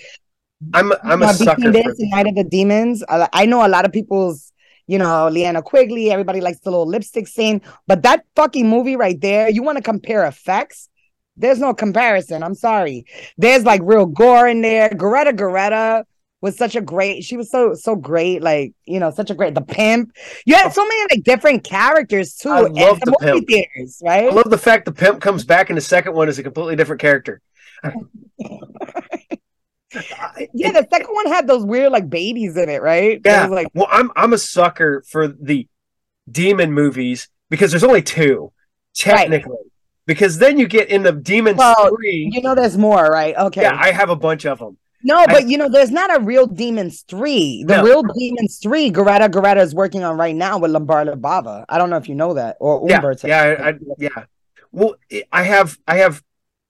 [SPEAKER 1] I'm I'm a sucker
[SPEAKER 2] Between
[SPEAKER 1] for
[SPEAKER 2] This Night of the Demons. I, I know a lot of people's. You know, Linnea Quigley. Everybody likes the little lipstick scene, but that fucking movie right there. You want to compare effects? There's no comparison. I'm sorry. There's like real gore in there. Geretta Geretta was such a great. She was so so great. Like you know, such a great. The pimp. You had so many like different characters too.
[SPEAKER 1] I love the
[SPEAKER 2] movie
[SPEAKER 1] pimp.
[SPEAKER 2] theaters,
[SPEAKER 1] I
[SPEAKER 2] right?
[SPEAKER 1] love the fact the pimp comes back in the second one as a completely different character. *laughs*
[SPEAKER 2] Yeah, the second one had those weird like babies in it, right?
[SPEAKER 1] Yeah.
[SPEAKER 2] Like
[SPEAKER 1] Well, I'm I'm a sucker for the demon movies because there's only two, technically. Because then you get in the demon
[SPEAKER 2] Well,
[SPEAKER 1] three.
[SPEAKER 2] you know, there's more, right? Okay.
[SPEAKER 1] Yeah, I have a bunch of them.
[SPEAKER 2] No, but you know, there's not a real Demons 3. The
[SPEAKER 1] No.
[SPEAKER 2] real Demons 3, Geretta Geretta is working on right now with Lombardo Bava. I don't know if you know that. Or
[SPEAKER 1] Yeah,
[SPEAKER 2] Umberto.
[SPEAKER 1] yeah, I, I, yeah. Well, I have I have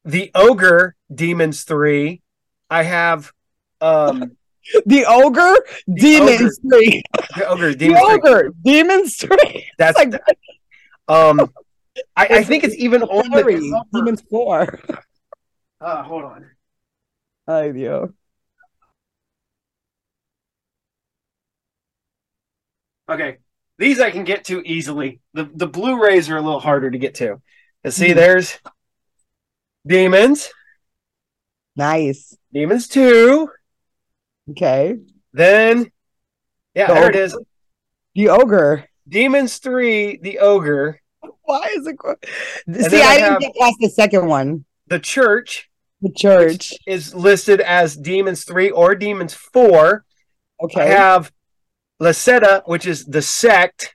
[SPEAKER 1] the ogre Demons three. I have um
[SPEAKER 2] The Ogre, Demons 3.
[SPEAKER 1] the ogre
[SPEAKER 2] The
[SPEAKER 1] Demons three.
[SPEAKER 2] Ogre, Demons 3. *laughs*
[SPEAKER 1] That's
[SPEAKER 2] like
[SPEAKER 1] um. I, I think it's even on the.
[SPEAKER 2] Demons 4.
[SPEAKER 1] Uh, *laughs* hold on.
[SPEAKER 2] I do.
[SPEAKER 1] Okay, these I can get to easily. The the Blu-rays are a little harder to get to. And see,
[SPEAKER 2] Mhm.
[SPEAKER 1] there's Demons,
[SPEAKER 2] Nice.
[SPEAKER 1] Demons two.
[SPEAKER 2] Okay.
[SPEAKER 1] Then, yeah,
[SPEAKER 2] The
[SPEAKER 1] there it
[SPEAKER 2] Ogre.
[SPEAKER 1] is.
[SPEAKER 2] The Ogre.
[SPEAKER 1] Demons three, the ogre.
[SPEAKER 2] Why is it?
[SPEAKER 1] Then
[SPEAKER 2] See,
[SPEAKER 1] I
[SPEAKER 2] I didn't get past the second one.
[SPEAKER 1] The Church
[SPEAKER 2] The church.
[SPEAKER 1] is listed as Demons 3 or Demons 4. I
[SPEAKER 2] Okay.
[SPEAKER 1] have La Setta, which is the sect,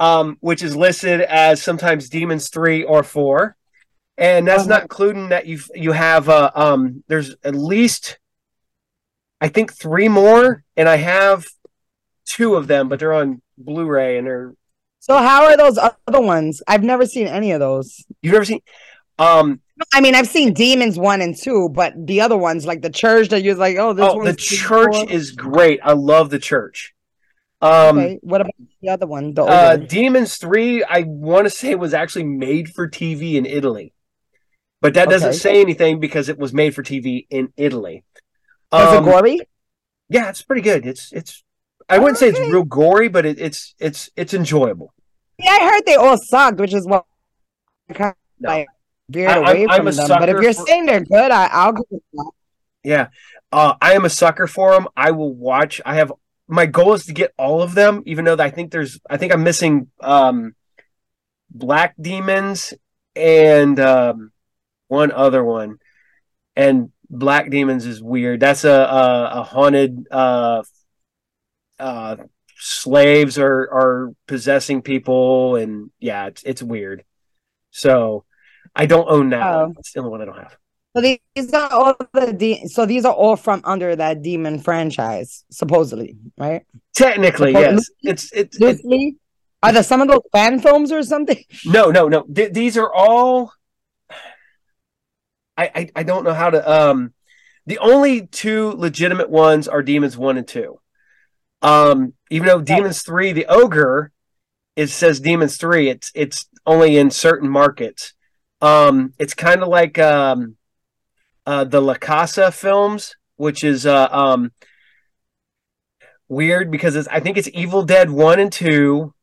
[SPEAKER 1] um, which is listed as sometimes Demons 3 or 4. And that's
[SPEAKER 2] Uh-huh.
[SPEAKER 1] not including that you you have uh, um there's at least I think three more, and I have two of them, but they're on Blu-ray and they're
[SPEAKER 2] So how are those other ones? I've never seen any of those.
[SPEAKER 1] you've never seen um
[SPEAKER 2] I mean, I've seen Demons one and two, but the other ones, like the church, that you're like, oh, this
[SPEAKER 1] oh the church
[SPEAKER 2] four.
[SPEAKER 1] is great. I love the church. Um
[SPEAKER 2] okay. What about the other one? The
[SPEAKER 1] Uh,
[SPEAKER 2] older?
[SPEAKER 1] Demons 3, I want to say was actually made for TV in Italy. But that doesn't
[SPEAKER 2] Okay.
[SPEAKER 1] say anything because it was made for TV in Italy. Um,
[SPEAKER 2] it gory?
[SPEAKER 1] Yeah, it's pretty good. It's it's I wouldn't say it's real gory, but it, it's it's it's enjoyable.
[SPEAKER 2] Yeah, I heard they all sucked, which is what I kind of like veered
[SPEAKER 1] I-
[SPEAKER 2] away
[SPEAKER 1] I'm
[SPEAKER 2] from them. But if you're
[SPEAKER 1] for-
[SPEAKER 2] saying they're good, I, I'll go with that.
[SPEAKER 1] Yeah. Uh, I am a sucker for them. I will watch. I have my goal is to get all of them, even though I think there's I think I'm missing um Black Demons and um one other one. And Black Demons is weird. That's a a, a haunted uh uh slaves are are possessing people and yeah, it's it's weird. So I don't own that
[SPEAKER 2] Oh.
[SPEAKER 1] one. It's the only one I don't have.
[SPEAKER 2] So these are all the de- so these are all from under that demon franchise, supposedly, right?
[SPEAKER 1] Technically,
[SPEAKER 2] Suppo-
[SPEAKER 1] yes. It's it's it,
[SPEAKER 2] Loosely? Are there some of those fan films or something?
[SPEAKER 1] no, no, no. Th- these are all. I, I I don't know how to. Um, the only two legitimate ones are Demons One and Two. Um, even though Demons Three, the ogre, it says Demons Three. It's it's only in certain markets. Um, it's kind of like um, uh, the La Casa films, which is uh um weird because it's I think it's Evil Dead One and Two.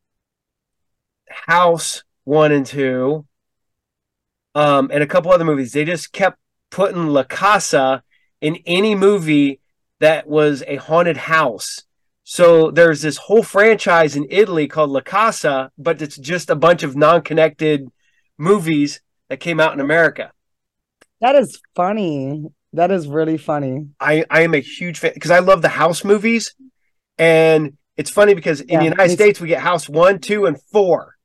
[SPEAKER 1] House one and two, um, and a couple other movies. They just kept putting La Casa in any movie that was a haunted house. So there's this whole franchise in Italy called La Casa, but it's just a bunch of non-connected movies that came out in America.
[SPEAKER 2] That is funny. That is really funny.
[SPEAKER 1] I, I am a huge fan because I love the house movies, and it's funny because in
[SPEAKER 2] Yeah,
[SPEAKER 1] the United States we get House one, two, and four.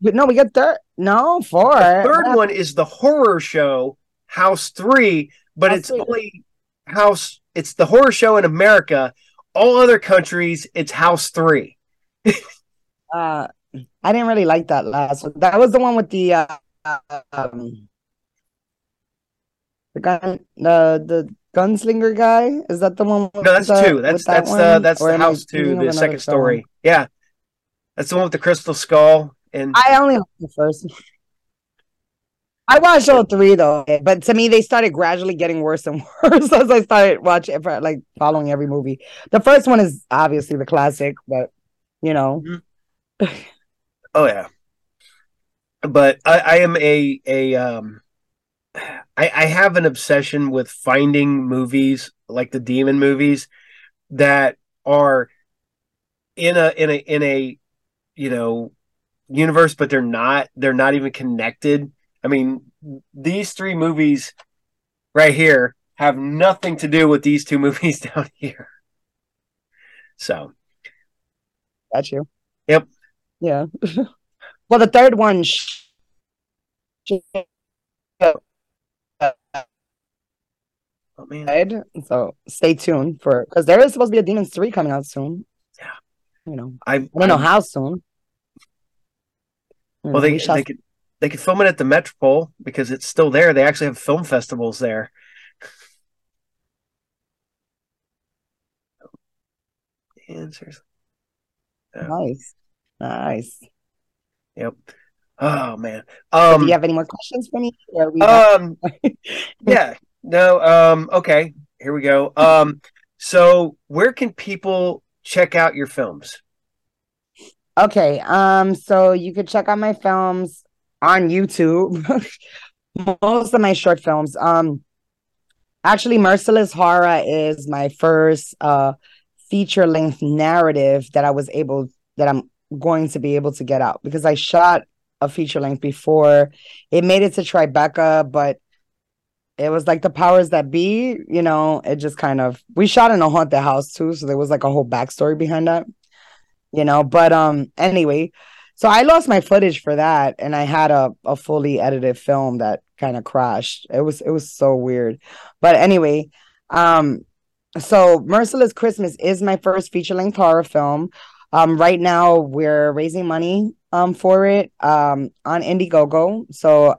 [SPEAKER 2] But no, we got third. No, four.
[SPEAKER 1] The third one is the horror show House Three, but
[SPEAKER 2] House
[SPEAKER 1] it's
[SPEAKER 2] three.
[SPEAKER 1] only House. It's the horror show in America. All other countries, it's House Three. *laughs*
[SPEAKER 2] Uh, I didn't really like that last one. That was the one with the uh, um, the gun, the the gunslinger guy. Is that the one?
[SPEAKER 1] No, that's
[SPEAKER 2] the-
[SPEAKER 1] two.
[SPEAKER 2] with
[SPEAKER 1] That's
[SPEAKER 2] that
[SPEAKER 1] that's the that's
[SPEAKER 2] Or
[SPEAKER 1] the House Two, the second story. Yeah, that's the one with the crystal skull. And
[SPEAKER 2] I only watched the first. I watched all three though, but to me they started gradually getting worse and *laughs* worse as I started watching, like following every movie. The first one is obviously the classic, but you know, *laughs*
[SPEAKER 1] oh yeah, but I, I am a a um, I, I have an obsession with finding movies like the demon movies that are in a in a in a you know universe, but they're not they're not even connected. I mean, these three movies right here have nothing to do with these two *laughs* movies down here. So
[SPEAKER 2] got you.
[SPEAKER 1] Yep.
[SPEAKER 2] Yeah. *laughs* well, the third one. sh-
[SPEAKER 1] oh man,
[SPEAKER 2] So stay tuned for because there is supposed to be a Demons 3 coming out soon.
[SPEAKER 1] Yeah.
[SPEAKER 2] You know,
[SPEAKER 1] I
[SPEAKER 2] I don't know how soon.
[SPEAKER 1] Well, they
[SPEAKER 2] shall-
[SPEAKER 1] they could they could film it at the Metropole because it's still there. They actually have film festivals there. Seriously.
[SPEAKER 2] nice. Nice.
[SPEAKER 1] Yep. Oh man.
[SPEAKER 2] So
[SPEAKER 1] Um.
[SPEAKER 2] do you have any more questions for me?
[SPEAKER 1] Um. *laughs* Yeah. No. Um. Okay. Here we go. Um. So, where can people check out your films?
[SPEAKER 2] Okay, um, so you could check out my films on YouTube. *laughs* Most of my short films. Um, actually, Merciless Horror is my first uh feature length narrative that I was able that I'm going to be able to get out because I shot a feature length before. It made it to Tribeca, but it was like the powers that be, you know, it just kind of we shot in a haunted house too, so there was like a whole backstory behind that. You know, but um anyway, so I lost my footage for that and I had a, a fully edited film that kind of crashed. It was it was so weird. But anyway, um so Merciless Christmas is my first feature-length horror film. Um right now we're raising money um for it um on Indiegogo. So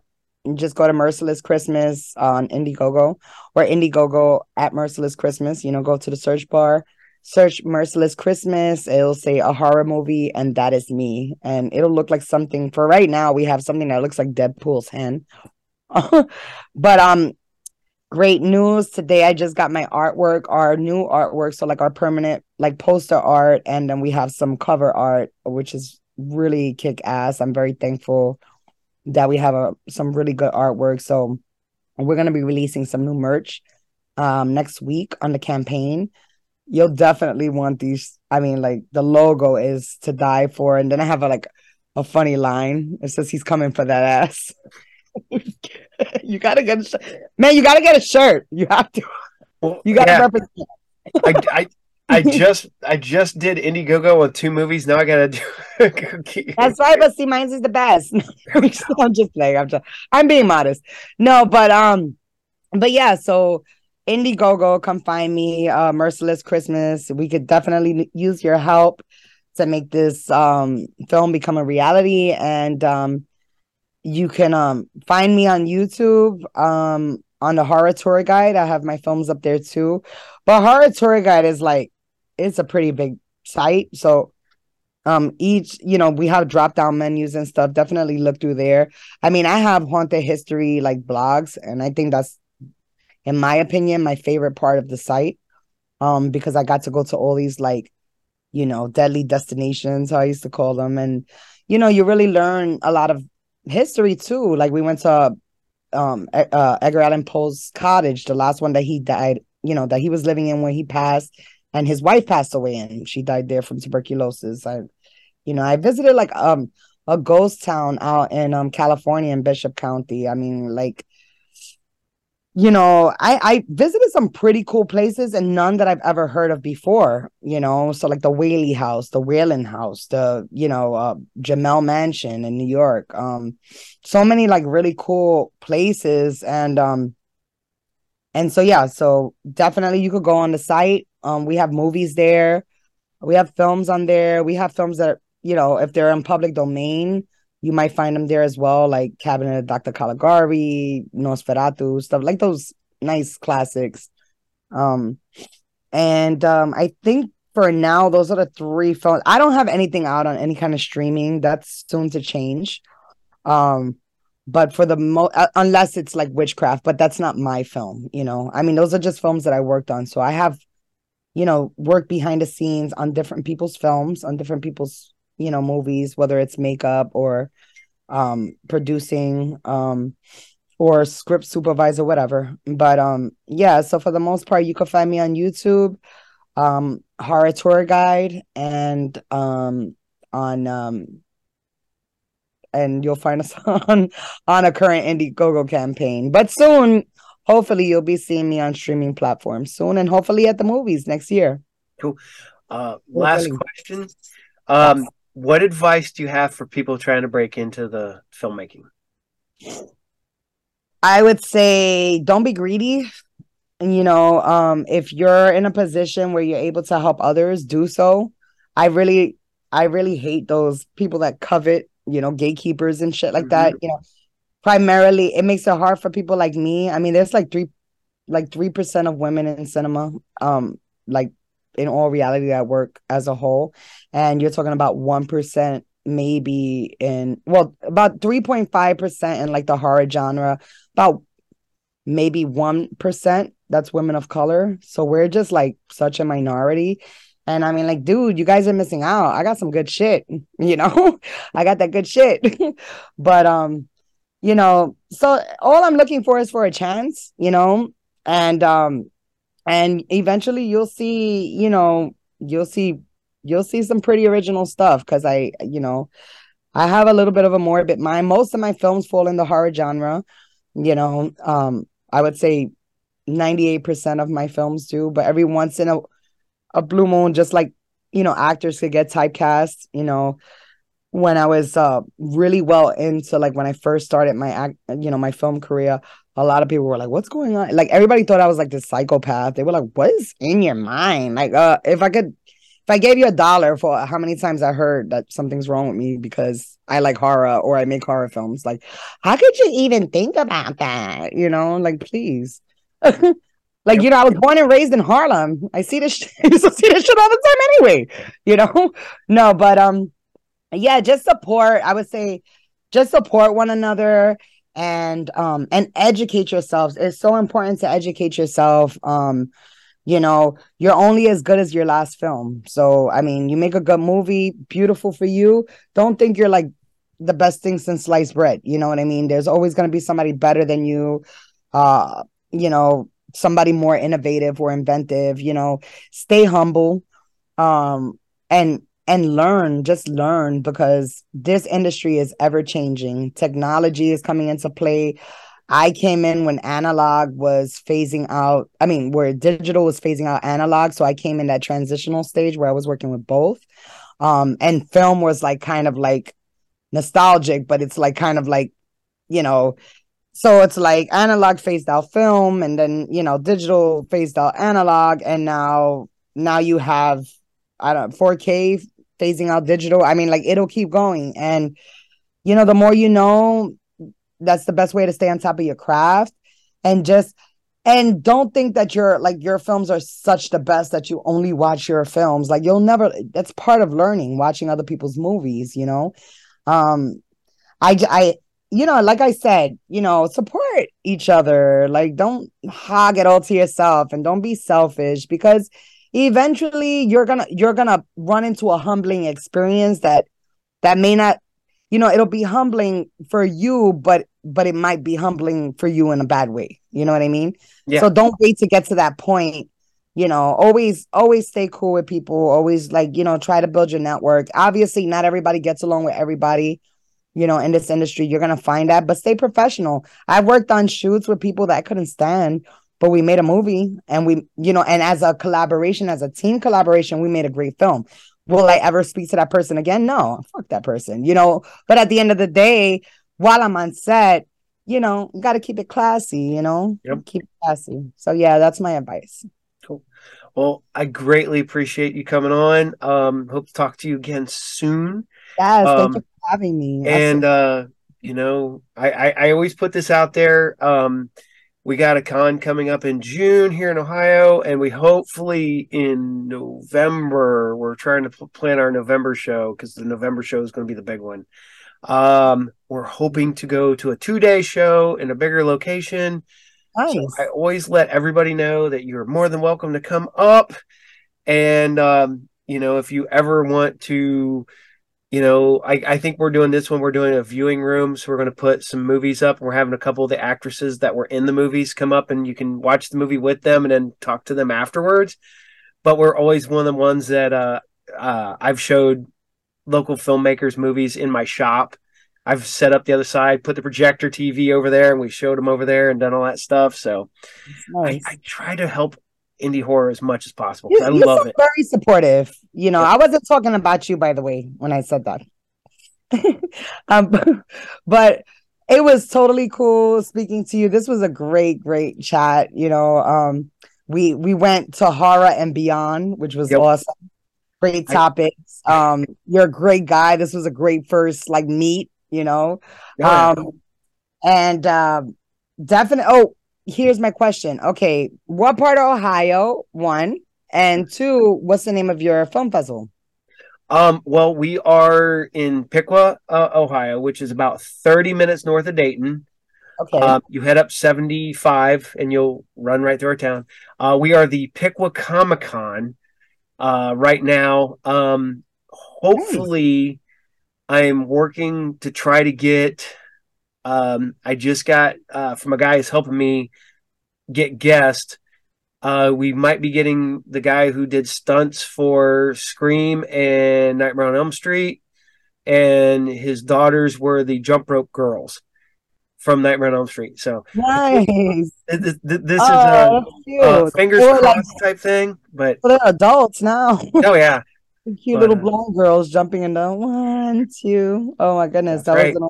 [SPEAKER 2] just go to Merciless Christmas on Indiegogo or Indiegogo at Merciless Christmas. You know, go to the search bar, search Merciless Christmas. It'll say a horror movie, and that is me. And it'll look like something. For right now, we have something that looks like Deadpool's hand. *laughs* but um, great news today. I just got my artwork, our new artwork, so like our permanent like poster art, and then we have some cover art, which is really kick ass. I'm very thankful that we have a, some really good artwork. So we're going to be releasing some new merch um, next week on the campaign. You'll definitely want these. I mean, like the logo is to die for. And then I have a, like a funny line. It says he's coming for that ass. *laughs* you gotta get a sh- man. You gotta get a shirt. You have to. You gotta
[SPEAKER 1] yeah. represent. I, I I *laughs* just I just did Indiegogo with two movies. Now I gotta do. *laughs*
[SPEAKER 2] That's right, but see, mine's is the best. I'm just playing. I'm just I'm being modest. No, but um, but yeah. So Indiegogo, come find me. Uh, Merciless Christmas. We could definitely use your help to make this um film become a reality, and um, you can um find me on YouTube um on the horror tour guide. I have my films up there too. But horror tour guide is like it's a pretty big site. So um each you know we have drop down menus and stuff definitely look through there i mean i have haunted history like blogs and i think that's in my opinion my favorite part of the site um because i got to go to all these like you know deadly destinations how i used to call them and you know you really learn a lot of history too like we went to um uh, edgar allan poe's cottage the last one that he died you know that he was living in when he passed and his wife passed away and she died there from tuberculosis. I, you know, I visited like um a ghost town out in um California in Bishop County. I mean, like, you know, I I visited some pretty cool places and none that I've ever heard of before. You know, so like the Whaley House, the Whalen House, the you know uh, Jumel Mansion in New York. Um, so many like really cool places and um. And so yeah, so definitely you could go on the site um, we have movies there. We have films on there. We have films that, you know, if they're in public domain, you might find them there as well, like Cabinet of Dr. Caligari, Nosferatu, stuff like those nice classics. Um, and um, I think for now, those are the three films. I don't have anything out on any kind of streaming. That's soon to change. Um, but for the mo uh, unless it's like witchcraft, but that's not my film, you know. I mean, those are just films that I worked on. So I have you know, work behind the scenes on different people's films, on different people's, you know, movies, whether it's makeup or um producing um or script supervisor whatever but um yeah so for the most part you can find me on youtube um horror tour guide and um on um and you'll find us *laughs* on on a current indiegogo campaign but soon hopefully you'll be seeing me on streaming platforms soon and hopefully at the movies next year.
[SPEAKER 1] Cool. Uh, last question. Um, yes. What advice do you have for people trying to break into the filmmaking?
[SPEAKER 2] I would say don't be greedy. And, you know, um, if you're in a position where you're able to help others, do so. I really, I really hate those people that covet, you know, gatekeepers and shit like mm-hmm. that. You know, primarily it makes it hard for people like me. I mean, there's like three like three percent of women in cinema, um, like in all reality that work as a whole. And you're talking about one percent maybe in well, about 3.5% in like the horror genre, about maybe one percent that's women of color. So we're just like such a minority. And I mean, like, dude, you guys are missing out. I got some good shit, *laughs* you know. *laughs* I got that good shit. *laughs* but um, you know so all i'm looking for is for a chance you know and um and eventually you'll see you know you'll see you'll see some pretty original stuff because i you know I have a little bit of a morbid mind. Most of my films fall in the horror genre. You know, um, I would say 98% of my films do, but every once in a a blue moon, just like you know, actors could get typecast, you know, when I was uh really well into like when I first started my act, you know, my film career, a lot of people were like, "What's going on?" Like everybody thought I was like this psychopath. They were like, "What is in your mind?" Like, uh, if I could, if I gave you a dollar for how many times I heard that something's wrong with me because I like horror or I make horror films, like, how could you even think about that? You know, like, please. *laughs* like, you know, I was born and raised in Harlem. I see this, sh- *laughs* I see this shit all the time anyway. You know, *laughs* no, but um, yeah, just support. I would say, just support one another and um and educate yourselves it's so important to educate yourself um you know you're only as good as your last film. So i mean you make a good movie beautiful for you. Don't think you're like the best thing since sliced bread you know what i mean? There's always going to be somebody better than you uh you know somebody more innovative or inventive you know? Stay humble um and and learn just learn because this industry is ever changing. Technology is coming into play i came in when analog was phasing out i mean where digital was phasing out analog so i came in that transitional stage where i was working with both um and film was like kind of like nostalgic but it's like kind of like you know so it's like analog phased out film and then you know digital phased out analog and now now you have I don't 4K phasing out digital. I mean, like it'll keep going. And you know, the more you know, that's the best way to stay on top of your craft. And just and don't think that your like your films are such the best that you only watch your films. Like you'll never that's part of learning, watching other people's movies, you know. Um I I you know, like I said, you know, support each other. Like don't hog it all to yourself and don't be selfish because eventually you're gonna you're gonna run into a humbling experience that that may not you know it'll be humbling for you but but it might be humbling for you in a bad way. You know what i mean? Yeah. so don't wait to get to that point. You know always always stay cool with people. Always like you know try to build your network. Obviously not everybody gets along with everybody you know in this industry. You're gonna find that but stay professional. I've worked on shoots with people that i couldn't stand but we made a movie and we you know and as a collaboration as a team collaboration we made a great film will i ever speak to that person again? No fuck that person you know? But at the end of the day while i'm on set you know got to keep it classy you know? Yep. keep it classy. So yeah that's my advice.
[SPEAKER 1] Cool. Well i greatly appreciate you coming on. Um hope to talk to you again soon.
[SPEAKER 2] Yes um, thank you for having me.
[SPEAKER 1] and uh you know I, I i always put this out there. Um we got a con coming up in June here in Ohio, and we hopefully in November we're trying to plan our November show because the November show is going to be the big one. Um, we're hoping to go to a two day show in a bigger location. Nice. So I always let everybody know that you're more than welcome to come up, and um, you know if you ever want to you know, I, I think we're doing this one. We're doing a viewing room, so we're going to put some movies up. We're having a couple of the actresses that were in the movies come up, and you can watch the movie with them and then talk to them afterwards. But we're always one of the ones that uh, uh, I've showed local filmmakers movies in my shop. I've set up the other side, put the projector TV over there, and we showed them over there and done all that stuff. So nice. I, I try to help indie horror as much as possible. You, I love it.
[SPEAKER 2] Very supportive. You know. I wasn't talking about you, by the way, when I said that. *laughs* um, but it was totally cool speaking to you. This was a great, great chat. You know, um, we we went to horror and beyond, which was yep. awesome. Great topics. Um, you're a great guy. This was a great first like meet. You know, yeah. um, and uh, definitely. Oh, here's my question. Okay, what part of Ohio? One and two. What's the name of your film festival?
[SPEAKER 1] Um, well, we are in Piqua, uh, Ohio, which is about 30 minutes north of Dayton. Okay. Um, you head up 75 and you'll run right through our town. Uh, we are the Piqua Comic Con uh, right now. Um, hopefully, nice. I'm working to try to get um, I just got uh, from a guy who's helping me get guest. Uh, we might be getting the guy who did stunts for Scream and Nightmare on Elm Street. and his daughters were the jump rope girls from Nightmare on Elm Street. So
[SPEAKER 2] Nice. *laughs*
[SPEAKER 1] this, this is
[SPEAKER 2] Oh,
[SPEAKER 1] a, a fingers
[SPEAKER 2] They were like-
[SPEAKER 1] crossed type thing. But
[SPEAKER 2] well, they're adults now. *laughs*
[SPEAKER 1] oh yeah,
[SPEAKER 2] Cute
[SPEAKER 1] But,
[SPEAKER 2] little
[SPEAKER 1] uh,
[SPEAKER 2] blonde girls jumping in the one, two. Oh my goodness, that
[SPEAKER 1] Right.
[SPEAKER 2] was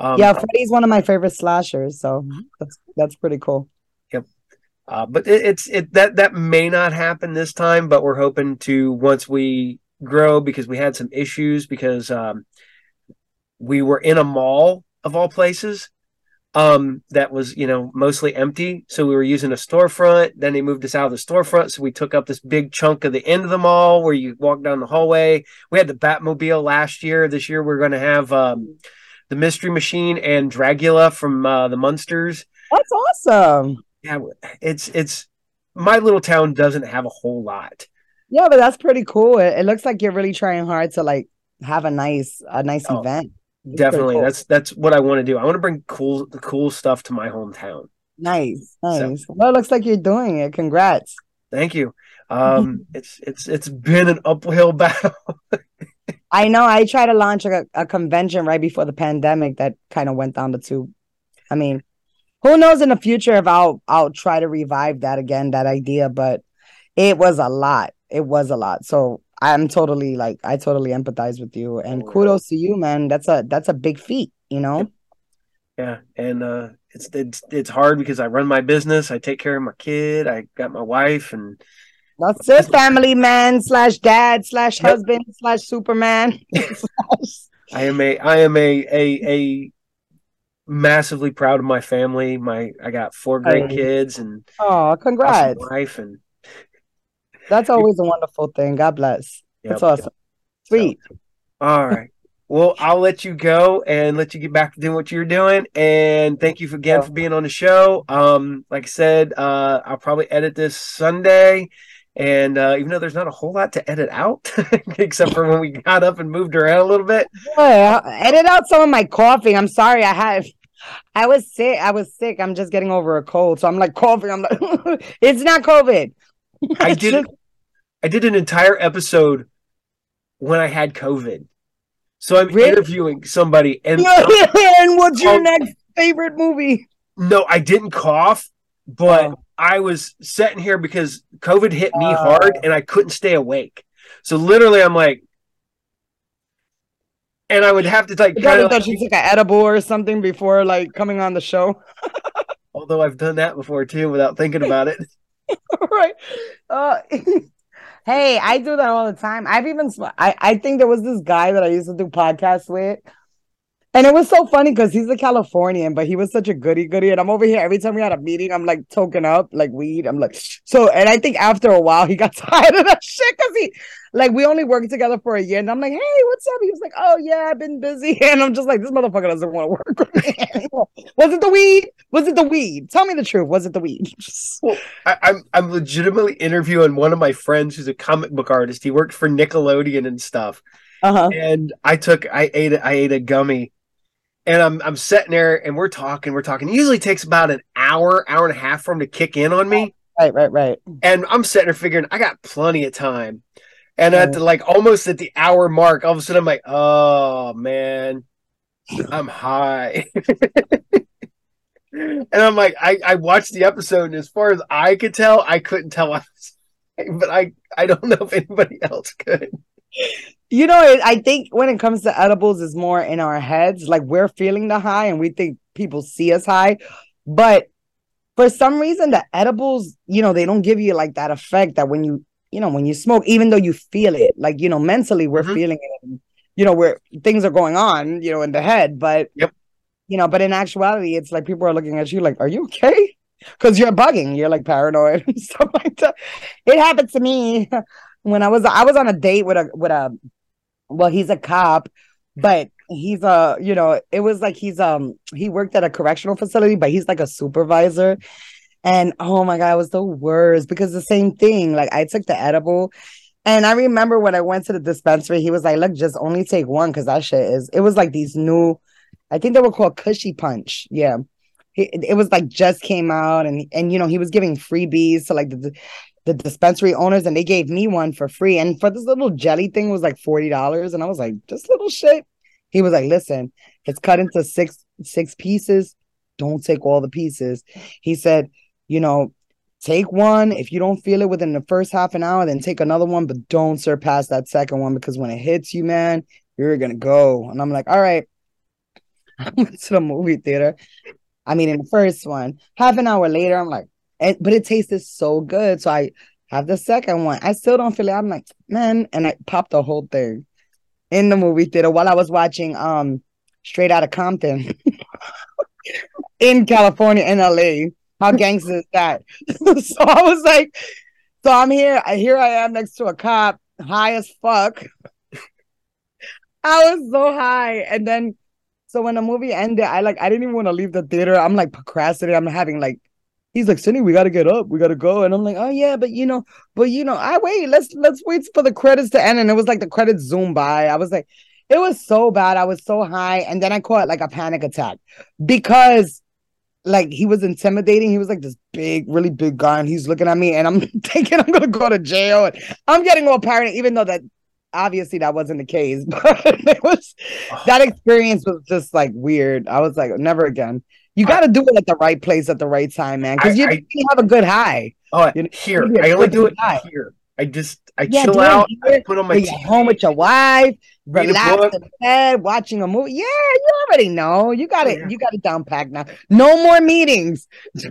[SPEAKER 2] an,
[SPEAKER 1] um,
[SPEAKER 2] yeah. Freddy's one of my favorite slashers, so that's that's pretty cool.
[SPEAKER 1] Uh, but it, it's it that that may not happen this time, but we're hoping to once we grow because we had some issues because um, we were in a mall of all places um, that was you know mostly empty, so we were using a storefront. Then they moved us out of the storefront, so we took up this big chunk of the end of the mall where you walk down the hallway. We had the Batmobile last year. This year we're going to have um, the Mystery Machine and Dragula from uh, the Munsters
[SPEAKER 2] That's awesome.
[SPEAKER 1] Yeah it's it's my little town doesn't have a whole lot
[SPEAKER 2] Yeah, but that's pretty cool. It, it looks like you're really trying hard to like have a nice a nice
[SPEAKER 1] Oh,
[SPEAKER 2] event. pretty
[SPEAKER 1] definitely
[SPEAKER 2] cool.
[SPEAKER 1] that's that's what i want to do i want to bring cool the cool stuff to my hometown
[SPEAKER 2] Nice,
[SPEAKER 1] So-
[SPEAKER 2] nice. Well, it looks like you're doing it. Congrats.
[SPEAKER 1] thank you um *laughs* it's it's it's been an uphill battle *laughs*
[SPEAKER 2] I know I tried to launch a, a convention right before the pandemic that kind of went down the tube. I mean, who knows in the future if I'll I'll try to revive that again, that idea, but it was a lot. It was a lot. So I'm totally like I totally empathize with you and
[SPEAKER 1] Oh, yeah.
[SPEAKER 2] kudos to you, man. That's a that's a big feat, you know?
[SPEAKER 1] yeah and uh it's it's it's hard because i run my business i take care of my kid i got my wife and
[SPEAKER 2] That's it, family man slash dad slash husband slash Superman. *laughs*
[SPEAKER 1] i am a i am a a a massively proud of my family my i got four great
[SPEAKER 2] Hey.
[SPEAKER 1] kids and
[SPEAKER 2] oh,
[SPEAKER 1] awesome
[SPEAKER 2] congrats.
[SPEAKER 1] wife and
[SPEAKER 2] That's always a wonderful thing. God bless. That's
[SPEAKER 1] Yep.
[SPEAKER 2] awesome. Sweet.
[SPEAKER 1] All right. Well, I'll let you go and let you get back to doing what you're doing. And thank you again for being on the show. Um, like I said, uh, I'll probably edit this Sunday. And uh, even though there's not a whole lot to edit out, *laughs* except for when we got up and moved around a little bit.
[SPEAKER 2] yeah, edit out some of my coughing. I'm sorry. I had, I was sick. I was sick. I'm just getting over a cold, so I'm like coughing. I'm like, *laughs* it's not COVID.
[SPEAKER 1] I *laughs* did
[SPEAKER 2] just-
[SPEAKER 1] I did an entire episode when I had COVID. So I'm
[SPEAKER 2] Really?
[SPEAKER 1] interviewing somebody and *laughs*
[SPEAKER 2] and what's your
[SPEAKER 1] Oh.
[SPEAKER 2] next favorite movie?
[SPEAKER 1] no, I didn't cough, but
[SPEAKER 2] Oh.
[SPEAKER 1] I was sitting here because COVID hit me
[SPEAKER 2] Oh.
[SPEAKER 1] hard and I couldn't stay awake. So literally, I'm like, and I would have to like
[SPEAKER 2] I
[SPEAKER 1] kind
[SPEAKER 2] probably
[SPEAKER 1] of.
[SPEAKER 2] thought you took an edible or something before like coming on the show. *laughs*
[SPEAKER 1] although I've done that before too, without thinking about it. *laughs* *laughs*
[SPEAKER 2] right. Uh, hey, I do that all the time. I've even sm- I I think there was this guy that I used to do podcasts with. And it was so funny because he's a Californian, but he was such a goody goody. And I'm over here every time we had a meeting, I'm like token up like weed. I'm like, so, and I think after a while he got tired of that shit because he, like, we only worked together for a year. And I'm like, hey, what's up? He was like, oh, yeah, I've been busy. *laughs* And I'm just like, this motherfucker doesn't want to work with me anymore. Was it the weed? Was it the weed? Tell me the truth. Was it the weed? *laughs*
[SPEAKER 1] I, I'm I'm legitimately interviewing one of my friends who's a comic book artist. He worked for Nickelodeon and stuff.
[SPEAKER 2] Uh huh.
[SPEAKER 1] and I took I ate I ate a gummy, and I'm I'm sitting there and we're talking we're talking. It usually takes about an hour hour and a half for him to kick in on me,
[SPEAKER 2] Right, right, right.
[SPEAKER 1] and I'm sitting there figuring I got plenty of time. And at the like almost at the hour mark, all of a sudden I'm like, oh man, I'm high. *laughs* and I'm like, I, I watched the episode, and as far as I could tell, I couldn't tell I was high, but I, I don't know if anybody else could.
[SPEAKER 2] You know, I think when it comes to edibles, is more in our heads. Like we're feeling the high, and we think people see us high, but for some reason, the edibles, you know, they don't give you like that effect that when you, you know, when you smoke, even though you feel it, like you know, mentally we're
[SPEAKER 1] Mhm.
[SPEAKER 2] feeling it. And, you know, where things are going on, you know, in the head, but
[SPEAKER 1] Yep.
[SPEAKER 2] you know, but in actuality, it's like people are looking at you like, "Are you okay?" Because you're bugging, you're like paranoid *laughs* and stuff like that. It happened to me *laughs* when I was I was on a date with a with a well, he's a cop, but he's a you know, it was like he's um he worked at a correctional facility, but he's like a supervisor. And oh my god, it was the worst because the same thing. Like I took the edible, and I remember when I went to the dispensary, he was like, "Look, just only take one because that shit is." It was like these new, I think they were called Cushy Punch. Yeah, it, was like just came out, and and you know he was giving freebies to like the the dispensary owners, and they gave me one for free. And for this little jelly thing was like forty dollars, and I was like, "This little shit." He was like, "Listen, it's cut into six six pieces. Don't take all the pieces." He said, "You know, take one. If you don't feel it within the first half an hour, then take another one, but don't surpass that second one because when it hits you, man, you're gonna go." And I'm like, "All right." *laughs* I went to the movie theater. I mean, in the first one, half an hour later, I'm like, but it tasted so good. So I have the second one. I still don't feel it. I'm like, man, and I popped the whole thing in the movie theater while I was watching um Straight Outta Compton *laughs* in California, in LA. How gangster is that? *laughs* so I was like, so I'm here. Here I am next to a cop, high as fuck. *laughs* I was so high, and then so when the movie ended, I like I didn't even want to leave the theater. I'm like procrastinating. I'm having like he's like, Cindy, we gotta get up, we gotta go. And I'm like, oh yeah, but you know, but you know, I wait, let's let's wait for the credits to end. And it was like the credits zoom by. I was like, it was so bad. I was so high. And then I caught like a panic attack because like he was intimidating. He was like this big, really big guy, and he's looking at me, and I'm *laughs* thinking I'm gonna go to jail. And I'm getting all paranoid, even though that obviously that wasn't the case. *laughs* But it was that experience was just like weird. I was like, never again. You got to do it at the right place at the right time, man, because you, you have a good high.
[SPEAKER 1] Oh, you know, here I only do it high. here. I just I yeah, chill out. I put on my
[SPEAKER 2] t- home with your wife, relax in bed, watching a movie. Yeah, you already know. You got oh, it. Oh, yeah. You got it down packed now. No more meetings. *laughs*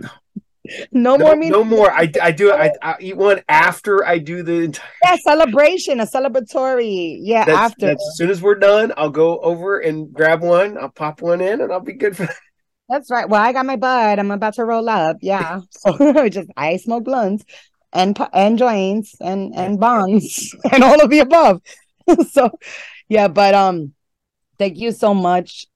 [SPEAKER 2] No, no, more meetings.
[SPEAKER 1] No more. I, I do I, *laughs* I eat one after I do the entire
[SPEAKER 2] yeah celebration, a celebratory. Yeah,
[SPEAKER 1] that's,
[SPEAKER 2] after.
[SPEAKER 1] That's, as soon as we're done, I'll go over and grab one. I'll pop one in, and I'll be good for that.
[SPEAKER 2] That's right. Well, I got my bud. I'm about to roll up. Yeah. *laughs* So just I smoke blunts and and joints and and bonds *laughs* and all of the above. *laughs* so yeah, but um, thank you so much.